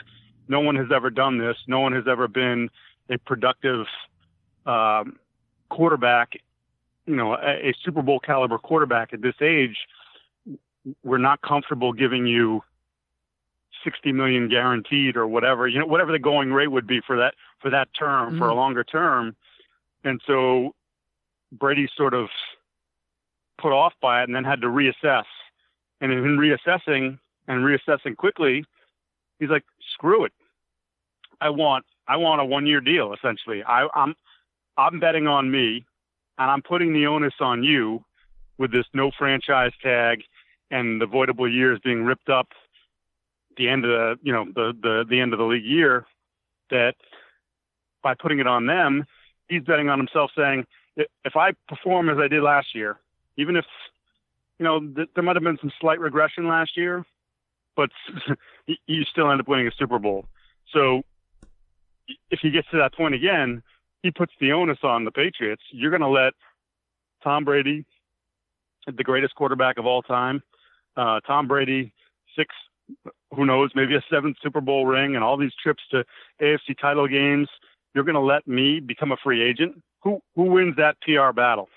no one has ever done this. No one has ever been a productive um, quarterback. You know, a, a Super Bowl caliber quarterback at this age. We're not comfortable giving you 60 million guaranteed or whatever, you know, whatever the going rate would be for that for that term, for a longer term. And so Brady sort of put off by it and then had to reassess. And in reassessing and reassessing quickly, he's like, screw it. I want I want a one year deal essentially. I, I'm I'm betting on me and I'm putting the onus on you with this no franchise tag and the voidable years being ripped up the end of the you know the the the end of the league year that by putting it on them he's betting on himself saying if I perform as I did last year, even if you know th- there might have been some slight regression last year, but you still end up winning a Super Bowl. So if he gets to that point again, he puts the onus on the Patriots. You're going to let Tom Brady, the greatest quarterback of all time, uh, Tom Brady, six, who knows, maybe a seventh Super Bowl ring, and all these trips to AFC title games. You're going to let me become a free agent. Who who wins that PR battle?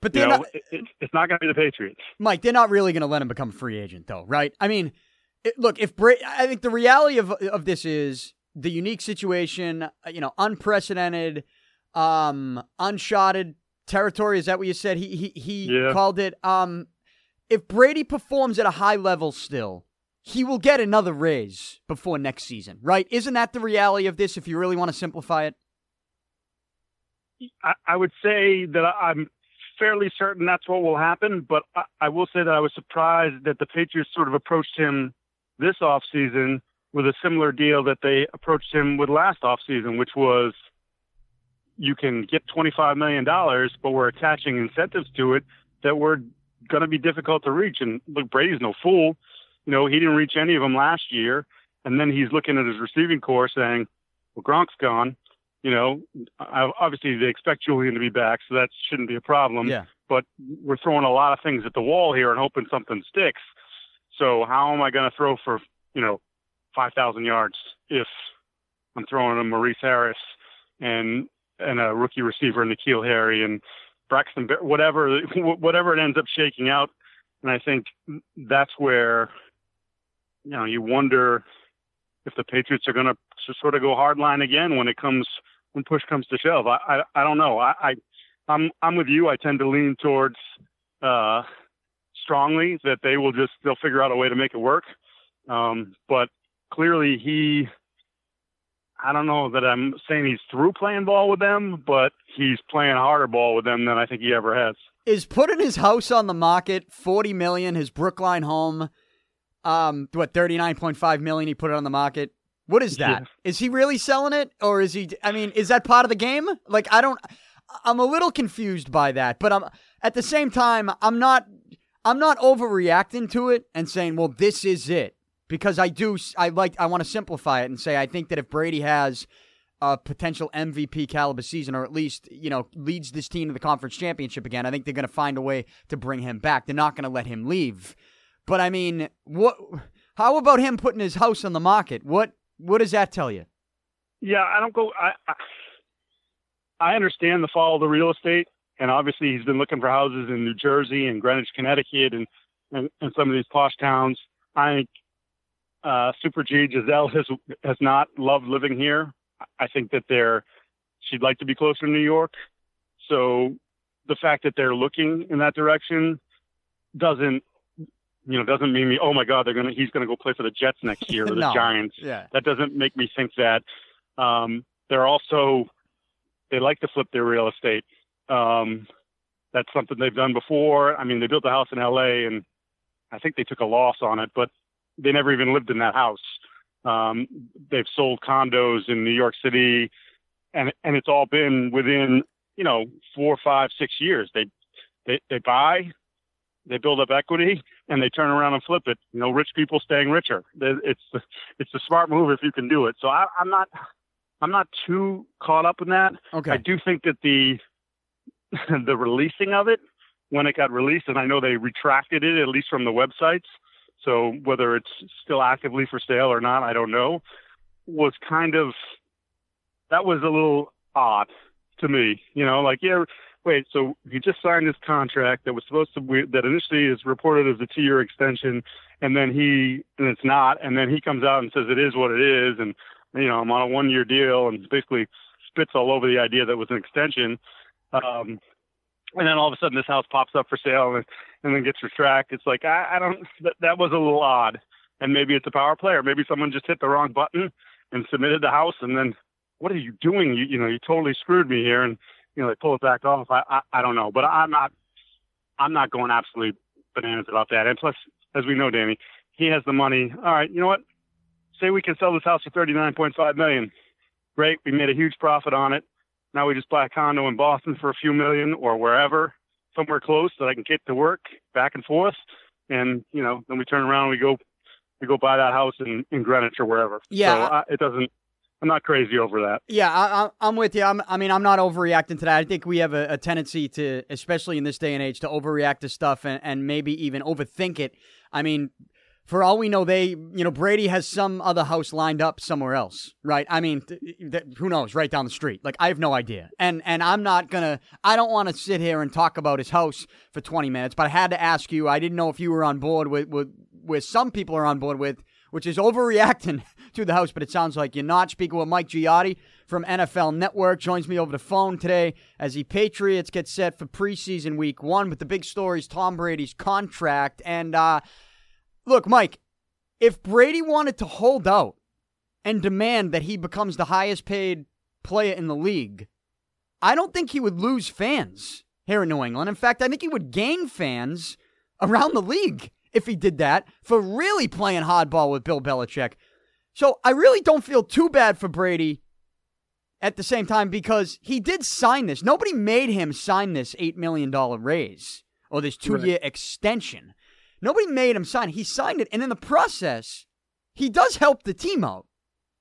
But they're you know, not, it, it's not going to be the Patriots. Mike, they're not really going to let him become a free agent, though, right? I mean, it, look, if Bra- I think the reality of of this is the unique situation, uh, you know, unprecedented, um, unshotted territory. Is that what you said? He he he yeah. called it. Um, if Brady performs at a high level still, he will get another raise before next season, right? Isn't that the reality of this? If you really want to simplify it, I, I would say that I'm fairly certain that's what will happen. But I, I will say that I was surprised that the Patriots sort of approached him this offseason with a similar deal that they approached him with last offseason, which was you can get $25 million, but we're attaching incentives to it that were going to be difficult to reach. And look, Brady's no fool. You know, he didn't reach any of them last year. And then he's looking at his receiving corps saying, well, Gronk's gone. You know, obviously they expect Julian to be back, so that shouldn't be a problem. Yeah. But we're throwing a lot of things at the wall here and hoping something sticks. So how am I going to throw for, you know, 5,000 yards if I'm throwing a Maurice Harris and and a rookie receiver N'Keal Harry and Braxton, whatever whatever it ends up shaking out. And I think that's where you know you wonder if the Patriots are going to sort of go hardline again when it comes when push comes to shove. I I, I don't know. I, I I'm I'm with you. I tend to lean towards uh, strongly that they will just they'll figure out a way to make it work. Um, but clearly he I don't know that I'm saying he's through playing ball with them, but he's playing harder ball with them than I think he ever has. Is putting his house on the market, forty million, his Brookline home, um, what thirty nine point five million he put it on the market. What is that? Yeah. Is he really selling it, or is he? I mean, is that part of the game? Like, I don't. I'm a little confused by that, but I'm at the same time, I'm not. I'm not overreacting to it and saying, "Well, this is it." because I do I like I want to simplify it and say I think that if Brady has a potential MVP caliber season, or at least you know leads this team to the conference championship again, I think they're going to find a way to bring him back. They're not going to let him leave. But I mean, what? How about him putting his house on the market? What What does that tell you? Yeah, I don't go. I I, understand the fall of the real estate, and obviously he's been looking for houses in New Jersey and Greenwich, Connecticut, and and, and some of these posh towns. I think uh, Super G Giselle has has not loved living here. I think that they're she'd like to be closer to New York. So the fact that they're looking in that direction doesn't you know doesn't mean me oh my god they're gonna he's gonna go play for the Jets next year or the no. Giants. Yeah. That doesn't make me think that. Um, they're also they like to flip their real estate. Um, that's something they've done before. I mean, they built a house in L.A. and I think they took a loss on it, but they never even lived in that house. Um, they've sold condos in New York City, and and it's all been within you know four, five, six years. They they they buy, they build up equity, and they turn around and flip it. You know, rich people staying richer. It's it's a smart move if you can do it. So I, I'm not I'm not too caught up in that. Okay. I do think that the the releasing of it when it got released, and I know they retracted it at least from the websites. So whether it's still actively for sale or not, I don't know. Was kind of that was a little odd to me. You know, like yeah, wait. So he just signed this contract that was supposed to be that initially is reported as a two-year extension, and then he and it's not, and then he comes out and says it is what it is, and you know I'm on a one-year deal, and basically spits all over the idea that was an extension. Um, and then all of a sudden this house pops up for sale and, and then gets retracted. It's like I, I don't that, that was a little odd. And maybe it's a power play, or maybe someone just hit the wrong button and submitted the house, and then what are you doing? You you know you totally screwed me here, and you know they pull it back off. I I, I don't know, but I'm not I'm not going absolutely bananas about that. And plus, as we know, Danny, he has the money. All right, you know what? Say we can sell this house for thirty nine point five million. Great, we made a huge profit on it Now we just buy a condo in Boston for a few million or wherever, somewhere close that I can get to work back and forth. And, you know, then we turn around and we go, we go buy that house in, in Greenwich or wherever. Yeah. So I, uh, it doesn't, I'm not crazy over that. Yeah, I, am with you. I'm, i mean, I'm not overreacting to that. I think we have a, a, tendency to, especially in this day and age, to overreact to stuff and, and maybe even overthink it. I mean, for all we know, they, you know, Brady has some other house lined up somewhere else, right? I mean, th- th- who knows? Right down the street. Like, I have no idea. And and I'm not gonna. I don't want to sit here and talk about his house for 20 minutes. But I had to ask you. I didn't know if you were on board with with with some people are on board with, which is overreacting to the house. But it sounds like you're not. Speaking with Mike Giardi from NFL Network joins me over the phone today as the Patriots get set for preseason week one. But the big story is Tom Brady's contract and. uh Look, Mike, if Brady wanted to hold out and demand that he becomes the highest paid player in the league, I don't think he would lose fans here in New England. In fact, I think he would gain fans around the league if he did that for really playing hardball with Bill Belichick. So I really don't feel too bad for Brady at the same time because he did sign this. Nobody made him sign this $8 million raise or this two year right. extension. Nobody made him sign. He signed it, and in the process, he does help the team out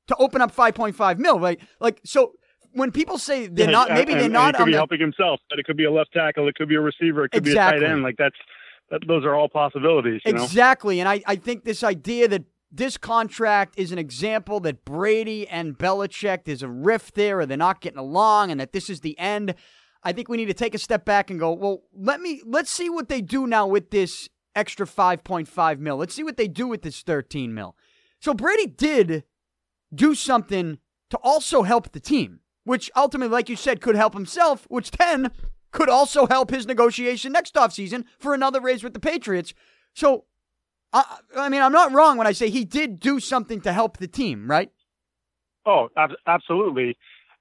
to open up 5.5 mil. Right? Like so. When people say they're yeah, not, maybe and, they're not. He could be the, helping himself, but it could be a left tackle, it could be a receiver, it could exactly. be a tight end. Like that's that, those are all possibilities. exactly, know? and I, I think this idea that this contract is an example that Brady and Belichick there's a rift there, or they're not getting along, and that this is the end. I think we need to take a step back and go, well, let me let's see what they do now with this extra 5.5 mil. Let's see what they do with this 13 mil. So Brady did do something to also help the team, which ultimately, like you said, could help himself, which then could also help his negotiation next offseason for another raise with the Patriots. So, I, I mean, I'm not wrong when I say he did do something to help the team, right? Oh, absolutely.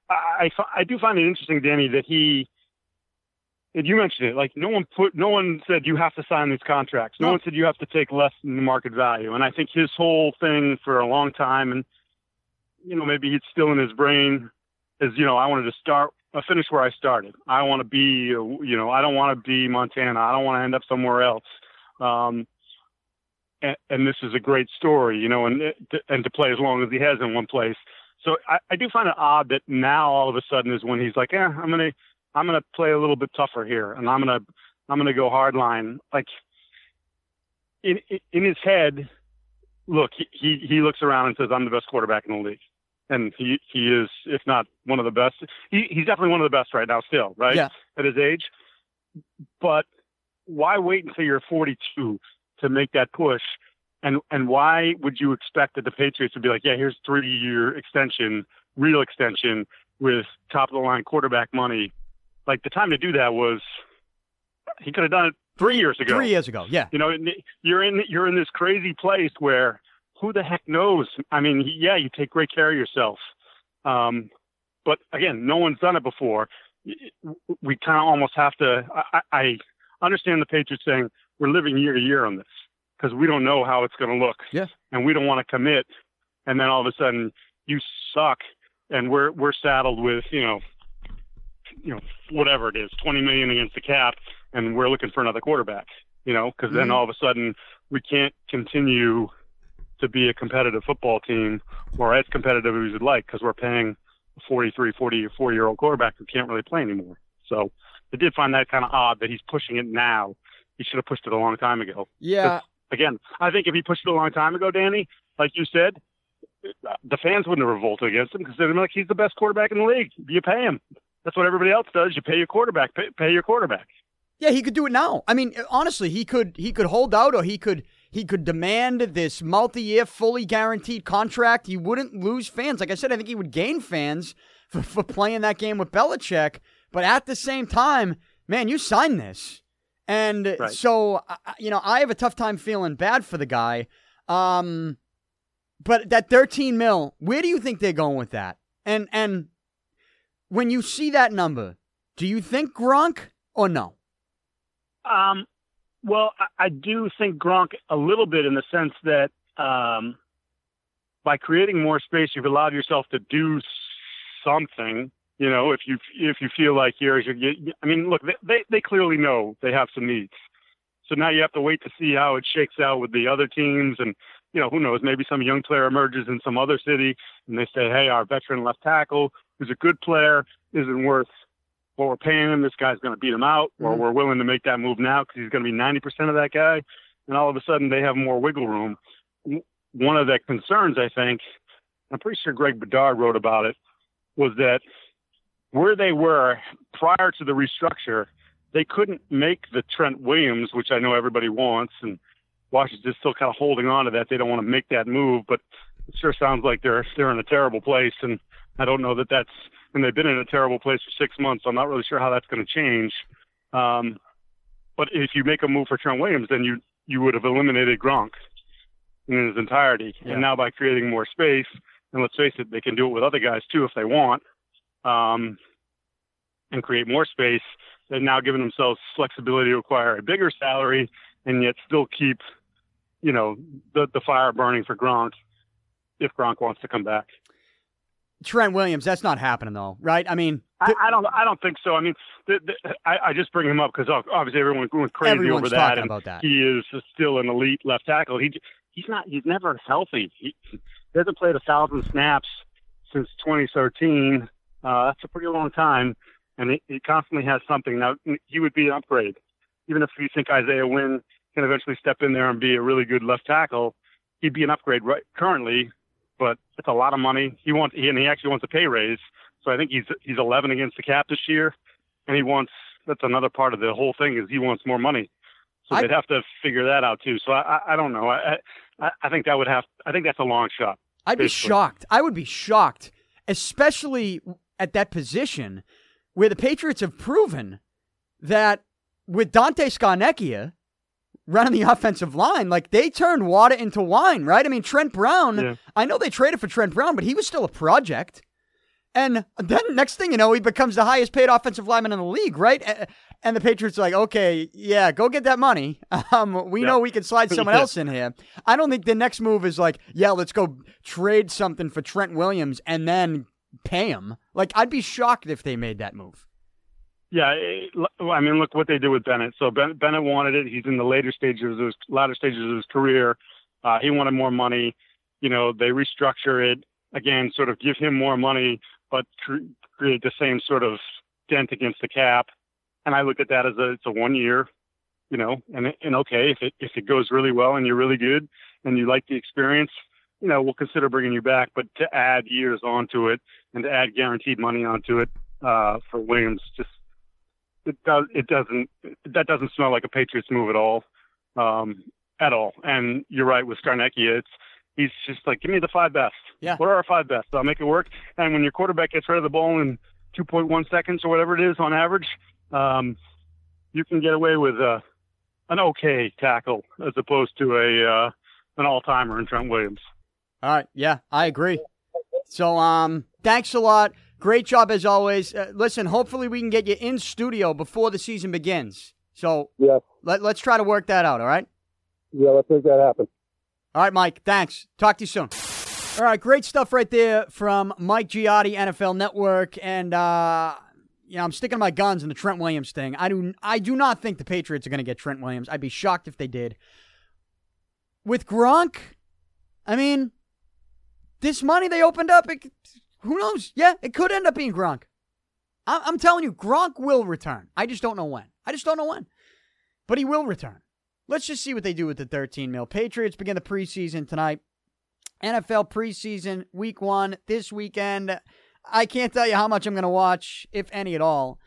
I, I, I do find it interesting, Danny, that he and you mentioned it, like no one put, no one said you have to sign these contracts. No, no, one said you have to take less than the market value. And I think his whole thing for a long time, and you know, maybe it's still in his brain, is you know, I wanted to start, uh, finish where I started. I want to be, you know, I don't want to be Montana. I don't want to end up somewhere else. Um, and, and this is a great story, you know, and and to play as long as he has in one place. So I, I do find it odd that now all of a sudden is when he's like, yeah, I'm gonna I'm to play a little bit tougher here, and I'm to I'm to go hard line. Like in in his head, look, he he looks around and says, "I'm the best quarterback in the league," and he he is, if not one of the best. He he's definitely one of the best right now, still, right? Yeah. At his age, but why wait until you're 42 to make that push? And and why would you expect that the Patriots would be like, yeah, here's three year extension, real extension with top of the line quarterback money like the time to do that was he could have done it three years ago. Three years ago, yeah. You know, you're in you're in this crazy place where who the heck knows? I mean, yeah, you take great care of yourself, um, but again, no one's done it before. We kind of almost have to. I, I understand the Patriots saying we're living year to year on this because we don't know how it's going to look. Yeah. And we don't want to commit, and then all of a sudden you suck, and we're we're saddled with you know you know whatever it is, 20 million against the cap, and we're looking for another quarterback. You know, because then mm-hmm. all of a sudden we can't continue to be a competitive football team or as competitive as we'd like because we're paying a 43, 44 year old quarterback who can't really play anymore. So I did find that kind of odd that he's pushing it now. He should have pushed it a long time ago. Yeah. Again, I think if he pushed it a long time ago, Danny, like you said, the fans wouldn't have revolted against him because they'd be like, he's the best quarterback in the league. You pay him. That's what everybody else does. You pay your quarterback. Pay, pay your quarterback. Yeah, he could do it now. I mean, honestly, he could he could hold out, or he could he could demand this multi-year, fully guaranteed contract. He wouldn't lose fans. Like I said, I think he would gain fans for, for playing that game with Belichick. But at the same time, man, you signed this, and right. so you know I have a tough time feeling bad for the guy. Um, but that 13 mil, where do you think they're going with that? And and when you see that number, do you think Gronk or no? Um, well, I, I do think Gronk a little bit in the sense that um, by creating more space, you've allowed yourself to do something. You know, if you if you feel like you're, you're I mean, look, they they clearly know they have some needs. So now you have to wait to see how it shakes out with the other teams, and you know, who knows? Maybe some young player emerges in some other city, and they say, "Hey, our veteran left tackle, who's a good player, isn't worth what we're paying him. This guy's going to beat him out, or mm-hmm. we're willing to make that move now because he's going to be 90% of that guy." And all of a sudden, they have more wiggle room. One of the concerns, I think, I'm pretty sure Greg Bedard wrote about it, was that where they were prior to the restructure, they couldn't make the Trent Williams, which I know everybody wants, and Washington's still kind of holding on to that. They don't want to make that move, but it sure sounds like they're they're in a terrible place, and I don't know that that's and they've been in a terrible place for six months. So I'm not really sure how that's going to change. Um, but if you make a move for Trent Williams, then you you would have eliminated Gronk in his entirety, yeah. and now by creating more space, and let's face it, they can do it with other guys too if they want um, and create more space. They're now giving themselves flexibility to acquire a bigger salary and yet still keep, you know, the the fire burning for Gronk if Gronk wants to come back. Trent Williams, that's not happening though, right? I mean, th- I, I, don't, I don't think so. I mean, the, the, I, I, just bring him up because obviously everyone went crazy over that, Talking and that. he is still an elite left tackle. He, he's not, he's never healthy. He, he hasn't played a thousand snaps since 2013. Uh, that's a pretty long time, and he, he constantly has something. Now he would be an upgrade, even if you think Isaiah Wynn can eventually step in there and be a really good left tackle. He'd be an upgrade right currently, but it's a lot of money. He wants, he, and he actually wants a pay raise. So I think he's he's 11 against the cap this year, and he wants. That's another part of the whole thing is he wants more money. So I, they'd have to figure that out too. So I, I, I don't know. I, I I think that would have. I think that's a long shot. I'd basically. be shocked. I would be shocked, especially at that position where the Patriots have proven that with Dante Scarnecchia running the offensive line, like they turned water into wine, right? I mean, Trent Brown, yeah. I know they traded for Trent Brown, but he was still a project. And then next thing you know, he becomes the highest paid offensive lineman in the league, right? And the Patriots are like, okay, yeah, go get that money. Um, we yeah. know we can slide someone else in here. I don't think the next move is like, yeah, let's go trade something for Trent Williams and then pay him. Like, I'd be shocked if they made that move. Yeah, I mean, look what they did with Bennett. So Bennett wanted it. He's in the later stages of his latter stages of his career. Uh, he wanted more money. You know, they restructure it again, sort of give him more money, but cre- create the same sort of dent against the cap. And I look at that as a it's a one year, you know, and and okay, if it if it goes really well and you're really good and you like the experience, you know, we'll consider bringing you back. But to add years onto it and to add guaranteed money onto it uh, for Williams, just it does it doesn't that doesn't smell like a Patriots move at all, um, at all. And you're right with Scarnecchia, it's he's just like, give me the five best. Yeah. What are our five best? I'll make it work. And when your quarterback gets rid of the ball in 2.1 seconds or whatever it is on average, um, you can get away with uh, an okay tackle as opposed to a uh, an all timer in Trent Williams. All right. Yeah, I agree. So, um, thanks a lot. Great job as always. Uh, listen, hopefully we can get you in studio before the season begins. So, yeah. let, let's try to work that out. All right. Yeah, let's make that happen. All right, Mike. Thanks. Talk to you soon. All right, great stuff right there from Mike Giardi, NFL Network, and uh, you know I'm sticking my guns in the Trent Williams thing. I do I do not think the Patriots are going to get Trent Williams. I'd be shocked if they did. With Gronk, I mean, this money they opened up, it, who knows? Yeah, it could end up being Gronk. I'm telling you, Gronk will return. I just don't know when. I just don't know when, but he will return. Let's just see what they do with the 13 mil. Patriots begin the preseason tonight. NFL preseason week one this weekend. I can't tell you how much I'm going to watch, if any at all.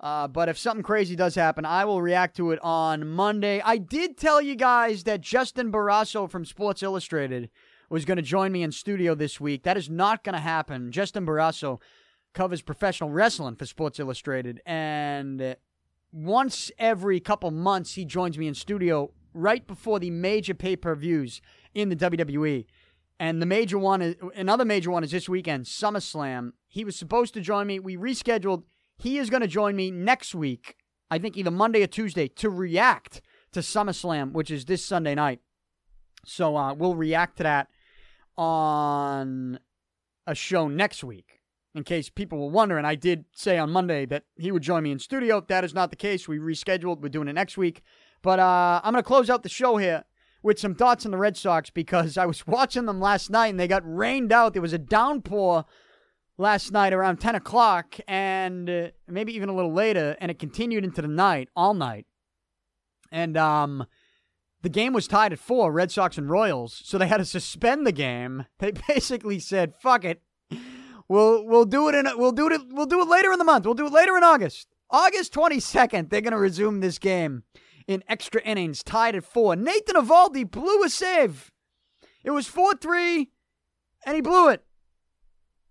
Uh, but if something crazy does happen, I will react to it on Monday. I did tell you guys that Justin Barrasso from Sports Illustrated was going to join me in studio this week. That is not going to happen. Justin Barrasso covers professional wrestling for Sports Illustrated, and once every couple months, he joins me in studio right before the major pay per views in the WWE. And the major one is another major one is this weekend, SummerSlam. He was supposed to join me. We rescheduled. He is going to join me next week, I think either Monday or Tuesday, to react to SummerSlam, which is this Sunday night. So uh, we'll react to that on a show next week. In case people were wondering, I did say on Monday that he would join me in studio. That is not the case. We rescheduled. We're doing it next week. But uh, I'm going to close out the show here with some thoughts on the Red Sox because I was watching them last night and they got rained out. There was a downpour last night around 10 o'clock and uh, maybe even a little later, and it continued into the night, all night. And um, the game was tied at four, Red Sox and Royals, so they had to suspend the game. They basically said, "Fuck it, we'll we'll do it in we'll do it we'll do it later in the month. We'll do it later in August, August 22nd. They're gonna resume this game in extra innings, tied at four. Nathan Eovaldi blew a save. It was four three, and he blew it.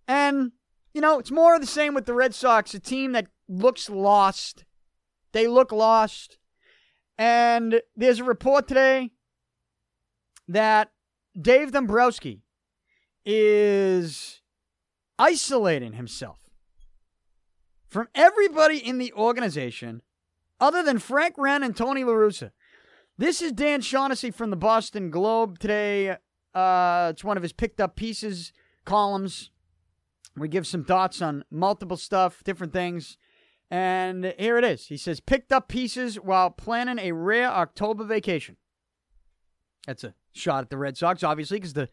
And you know, it's more of the same with the Red Sox, a team that looks lost. They look lost. And there's a report today that Dave Dombrowski is isolating himself from everybody in the organization other than Frank Wren and Tony LaRussa. This is Dan Shaughnessy from the Boston Globe today. Uh, it's one of his picked up pieces, columns. We give some thoughts on multiple stuff, different things. And here it is. He says, picked up pieces while planning a rare October vacation. That's a shot at the Red Sox, obviously, because the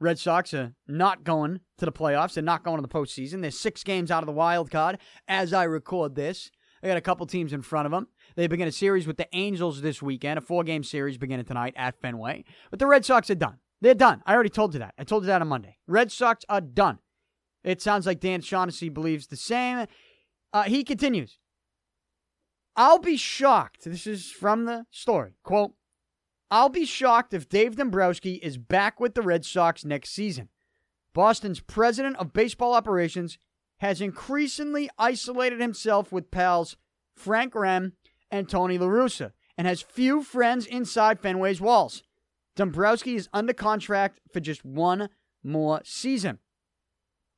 Red Sox are not going to the playoffs. They're not going to the postseason. They're six games out of the wild card as I record this. They got a couple teams in front of them. They begin a series with the Angels this weekend, a four game series beginning tonight at Fenway. But the Red Sox are done. They're done. I already told you that. I told you that on Monday. Red Sox are done. It sounds like Dan Shaughnessy believes the same. Uh, he continues. I'll be shocked. This is from the story. Quote, I'll be shocked if Dave Dombrowski is back with the Red Sox next season. Boston's president of baseball operations has increasingly isolated himself with pals Frank Wren and Tony LaRussa and has few friends inside Fenway's walls. Dombrowski is under contract for just one more season.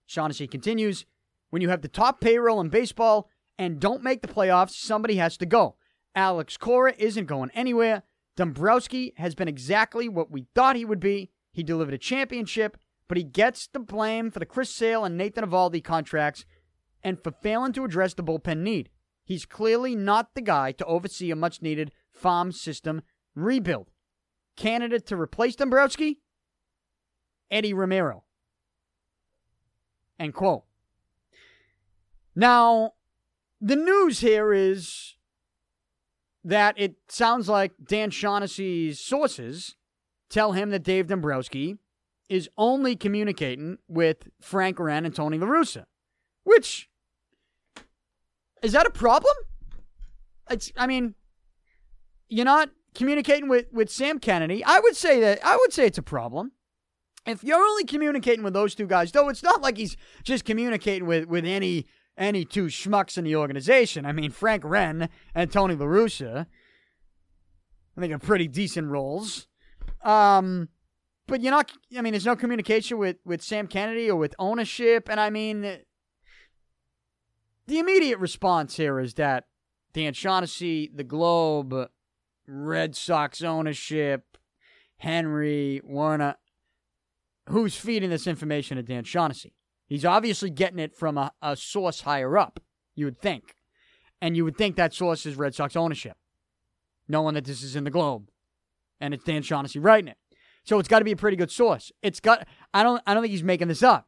Shaughnessy continues When you have the top payroll in baseball and don't make the playoffs, somebody has to go. Alex Cora isn't going anywhere. Dombrowski has been exactly what we thought he would be. He delivered a championship, but he gets the blame for the Chris Sale and Nathan Eovaldi contracts and for failing to address the bullpen need. He's clearly not the guy to oversee a much needed farm system rebuild. Candidate to replace Dombrowski? Eddie Romero. End quote. Now, the news here is that it sounds like Dan Shaughnessy's sources tell him that Dave Dombrowski is only communicating with Frank Wren and Tony LaRussa, which is that a problem? It's, I mean, you're not communicating with, with Sam Kennedy. I would say that, I would say it's a problem. If you're only communicating with those two guys, though, it's not like he's just communicating with, with any any two schmucks in the organization. I mean, Frank Wren and Tony LaRussa, I think are pretty decent roles. Um, but you're not, I mean, there's no communication with, with Sam Kennedy or with ownership. And I mean, the immediate response here is that Dan Shaughnessy, the Globe, Red Sox ownership, Henry, Werner, who's feeding this information to Dan Shaughnessy? He's obviously getting it from a, a source higher up, you would think. And you would think that source is Red Sox ownership, knowing that this is in the Globe. And it's Dan Shaughnessy writing it. So it's got to be a pretty good source. It's got I don't I don't think he's making this up.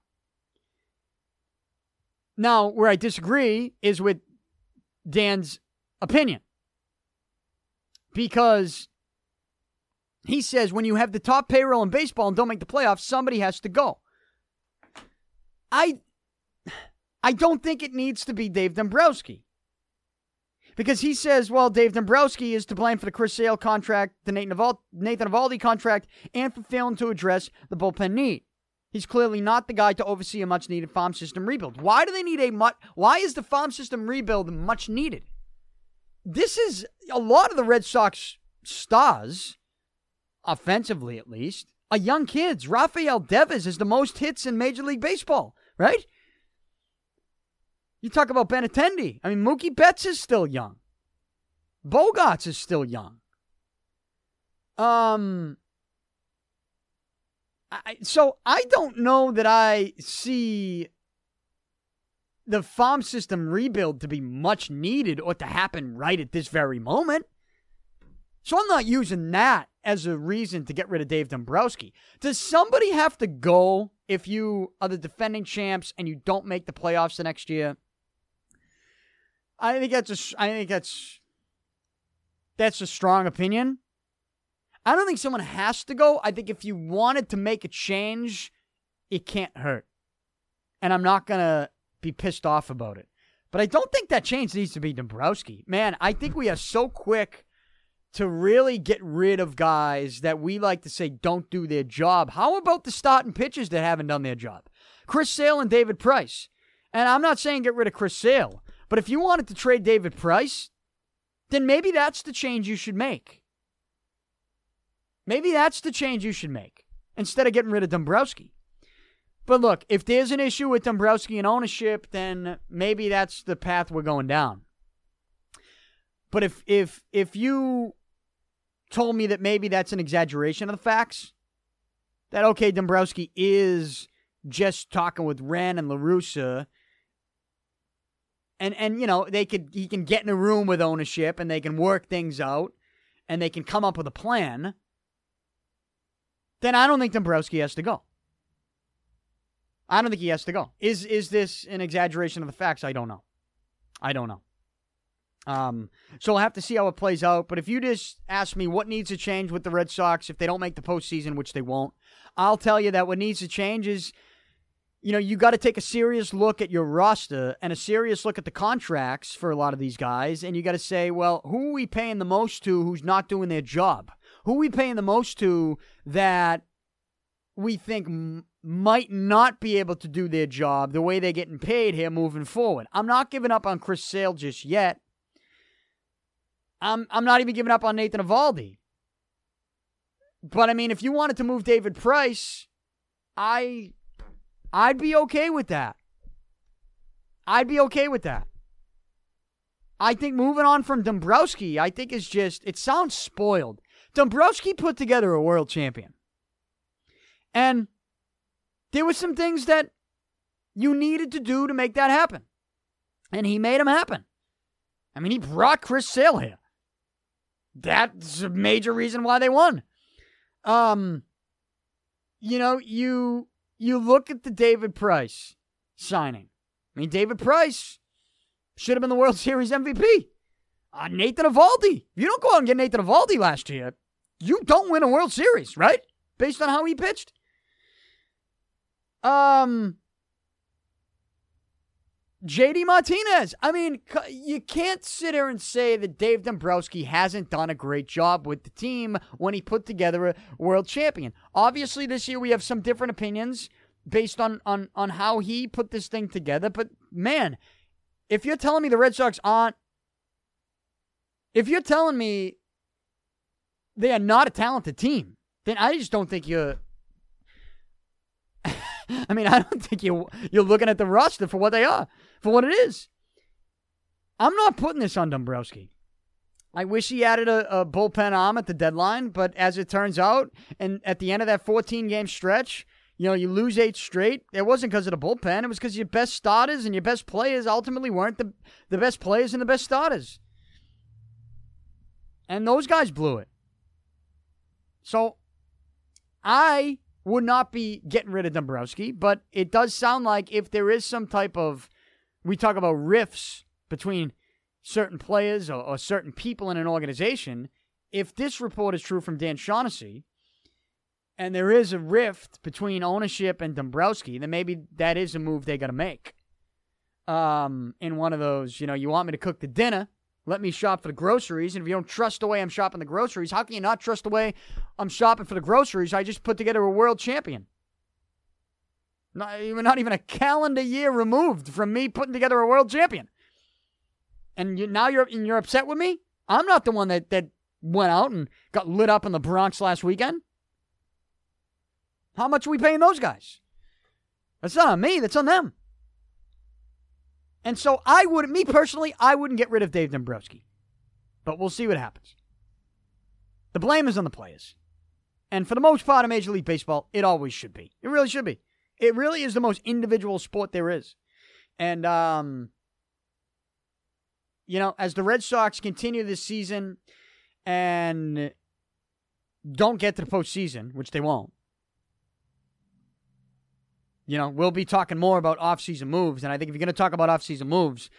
Now, where I disagree is with Dan's opinion. Because he says when you have the top payroll in baseball and don't make the playoffs, somebody has to go. I I don't think it needs to be Dave Dombrowski. Because he says, well, Dave Dombrowski is to blame for the Chris Sale contract, the Nathan Eovaldi contract, and for failing to address the bullpen need. He's clearly not the guy to oversee a much needed farm system rebuild. Why do they need a much why is the farm system rebuild much needed? This is a lot of the Red Sox stars, offensively at least, are young kids. Rafael Devers is the most hits in Major League Baseball right? You talk about Benintendi. I mean, Mookie Betts is still young. Bogaerts is still young. Um, I, so I don't know that I see the farm system rebuild to be much needed or to happen right at this very moment. So I'm not using that as a reason to get rid of Dave Dombrowski. Does somebody have to go if you are the defending champs and you don't make the playoffs the next year? I think that's a, I think that's that's a strong opinion. I don't think someone has to go. I think if you wanted to make a change, it can't hurt. And I'm not going to be pissed off about it. But I don't think that change needs to be Dombrowski. Man, I think we are so quick to really get rid of guys that we like to say don't do their job. How about the starting pitchers that haven't done their job? Chris Sale and David Price. And I'm not saying get rid of Chris Sale, but if you wanted to trade David Price, then maybe that's the change you should make. Maybe that's the change you should make instead of getting rid of Dombrowski. But look, if there's an issue with Dombrowski and ownership, then maybe that's the path we're going down. But if if if you told me that maybe that's an exaggeration of the facts. That okay, Dombrowski is just talking with Wren and LaRussa. And and you know, they could he can get in a room with ownership and they can work things out and they can come up with a plan. Then I don't think Dombrowski has to go. I don't think he has to go. Is is this an exaggeration of the facts? I don't know. I don't know. Um, so we'll have to see how it plays out. But if you just ask me what needs to change with the Red Sox if they don't make the postseason, which they won't, I'll tell you that what needs to change is, you know, you got to take a serious look at your roster and a serious look at the contracts for a lot of these guys. And you got to say, well, who are we paying the most to who's not doing their job? Who are we paying the most to that we think m- might not be able to do their job the way they're getting paid here moving forward? I'm not giving up on Chris Sale just yet. I'm I'm not even giving up on Nathan Eovaldi. But I mean, if you wanted to move David Price, I I'd be okay with that. I'd be okay with that. I think moving on from Dombrowski, I think is just it sounds spoiled. Dombrowski put together a world champion. And there were some things that you needed to do to make that happen. And he made them happen. I mean, he brought Chris Sale here that's a major reason why they won. Um, you know, you you look at the David Price signing. I mean, David Price should have been the World Series MVP. Uh, Nathan Eovaldi. You don't go out and get Nathan Eovaldi last year. You don't win a World Series, right? Based on how he pitched. Um, JD Martinez. I mean, you can't sit here and say that Dave Dombrowski hasn't done a great job with the team when he put together a world champion. Obviously, this year we have some different opinions based on, on, on how he put this thing together. But man, if you're telling me the Red Sox aren't, if you're telling me they are not a talented team, then I just don't think you're. I mean, I don't think you you're looking at the roster for what they are for what it is. I'm not putting this on Dombrowski. I wish he added a, a, bullpen arm at the deadline, but as it turns out, and at the end of that 14 game stretch, you know, you lose eight straight. It wasn't because of the bullpen. It was because your best starters and your best players ultimately weren't the, the best players and the best starters. And those guys blew it. So I would not be getting rid of Dombrowski, but it does sound like if there is some type of we talk about rifts between certain players or, or, certain people in an organization. If this report is true from Dan Shaughnessy, and there is a rift between ownership and Dombrowski, then maybe that is a move they got to make. Um, in one of those, you know, you want me to cook the dinner, let me shop for the groceries. And if you don't trust the way I'm shopping the groceries, how can you not trust the way I'm shopping for the groceries? I just put together a world champion. Not even, not even a calendar year removed from me putting together a world champion. And you, now you're and you're upset with me? I'm not the one that, that went out and got lit up in the Bronx last weekend. How much are we paying those guys? That's not on me, that's on them. And so I would, me personally, I wouldn't get rid of Dave Dombrowski. But we'll see what happens. The blame is on the players. And for the most part of Major League Baseball, it always should be. It really should be. It really is the most individual sport there is. And um, you know, as the Red Sox continue this season and don't get to the postseason, which they won't. You know, we'll be talking more about offseason moves. And I think if you're going to talk about offseason moves,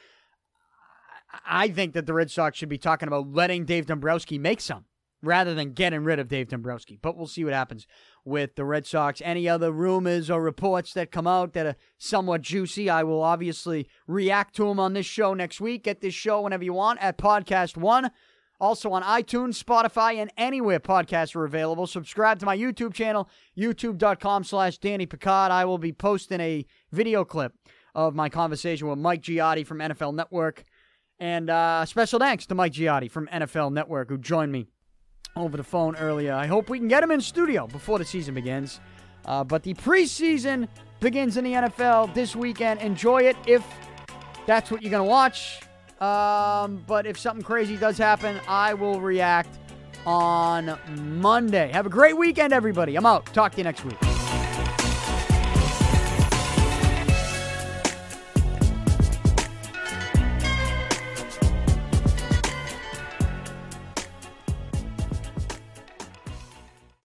I think that the Red Sox should be talking about letting Dave Dombrowski make some rather than getting rid of Dave Dombrowski. But we'll see what happens with the Red Sox. Any other rumors or reports that come out that are somewhat juicy, I will obviously react to them on this show next week. Get this show whenever you want at Podcast One. Also on iTunes, Spotify, and anywhere podcasts are available. Subscribe to my YouTube channel, youtube.com slash Danny Picard. I will be posting a video clip of my conversation with Mike Giardi from NFL Network. And uh, special thanks to Mike Giardi from NFL Network who joined me over the phone earlier. I hope we can get him in studio before the season begins. Uh, but the preseason begins in the NFL this weekend. Enjoy it if that's what you're going to watch. Um, but if something crazy does happen, I will react on Monday. Have a great weekend, everybody. I'm out. Talk to you next week.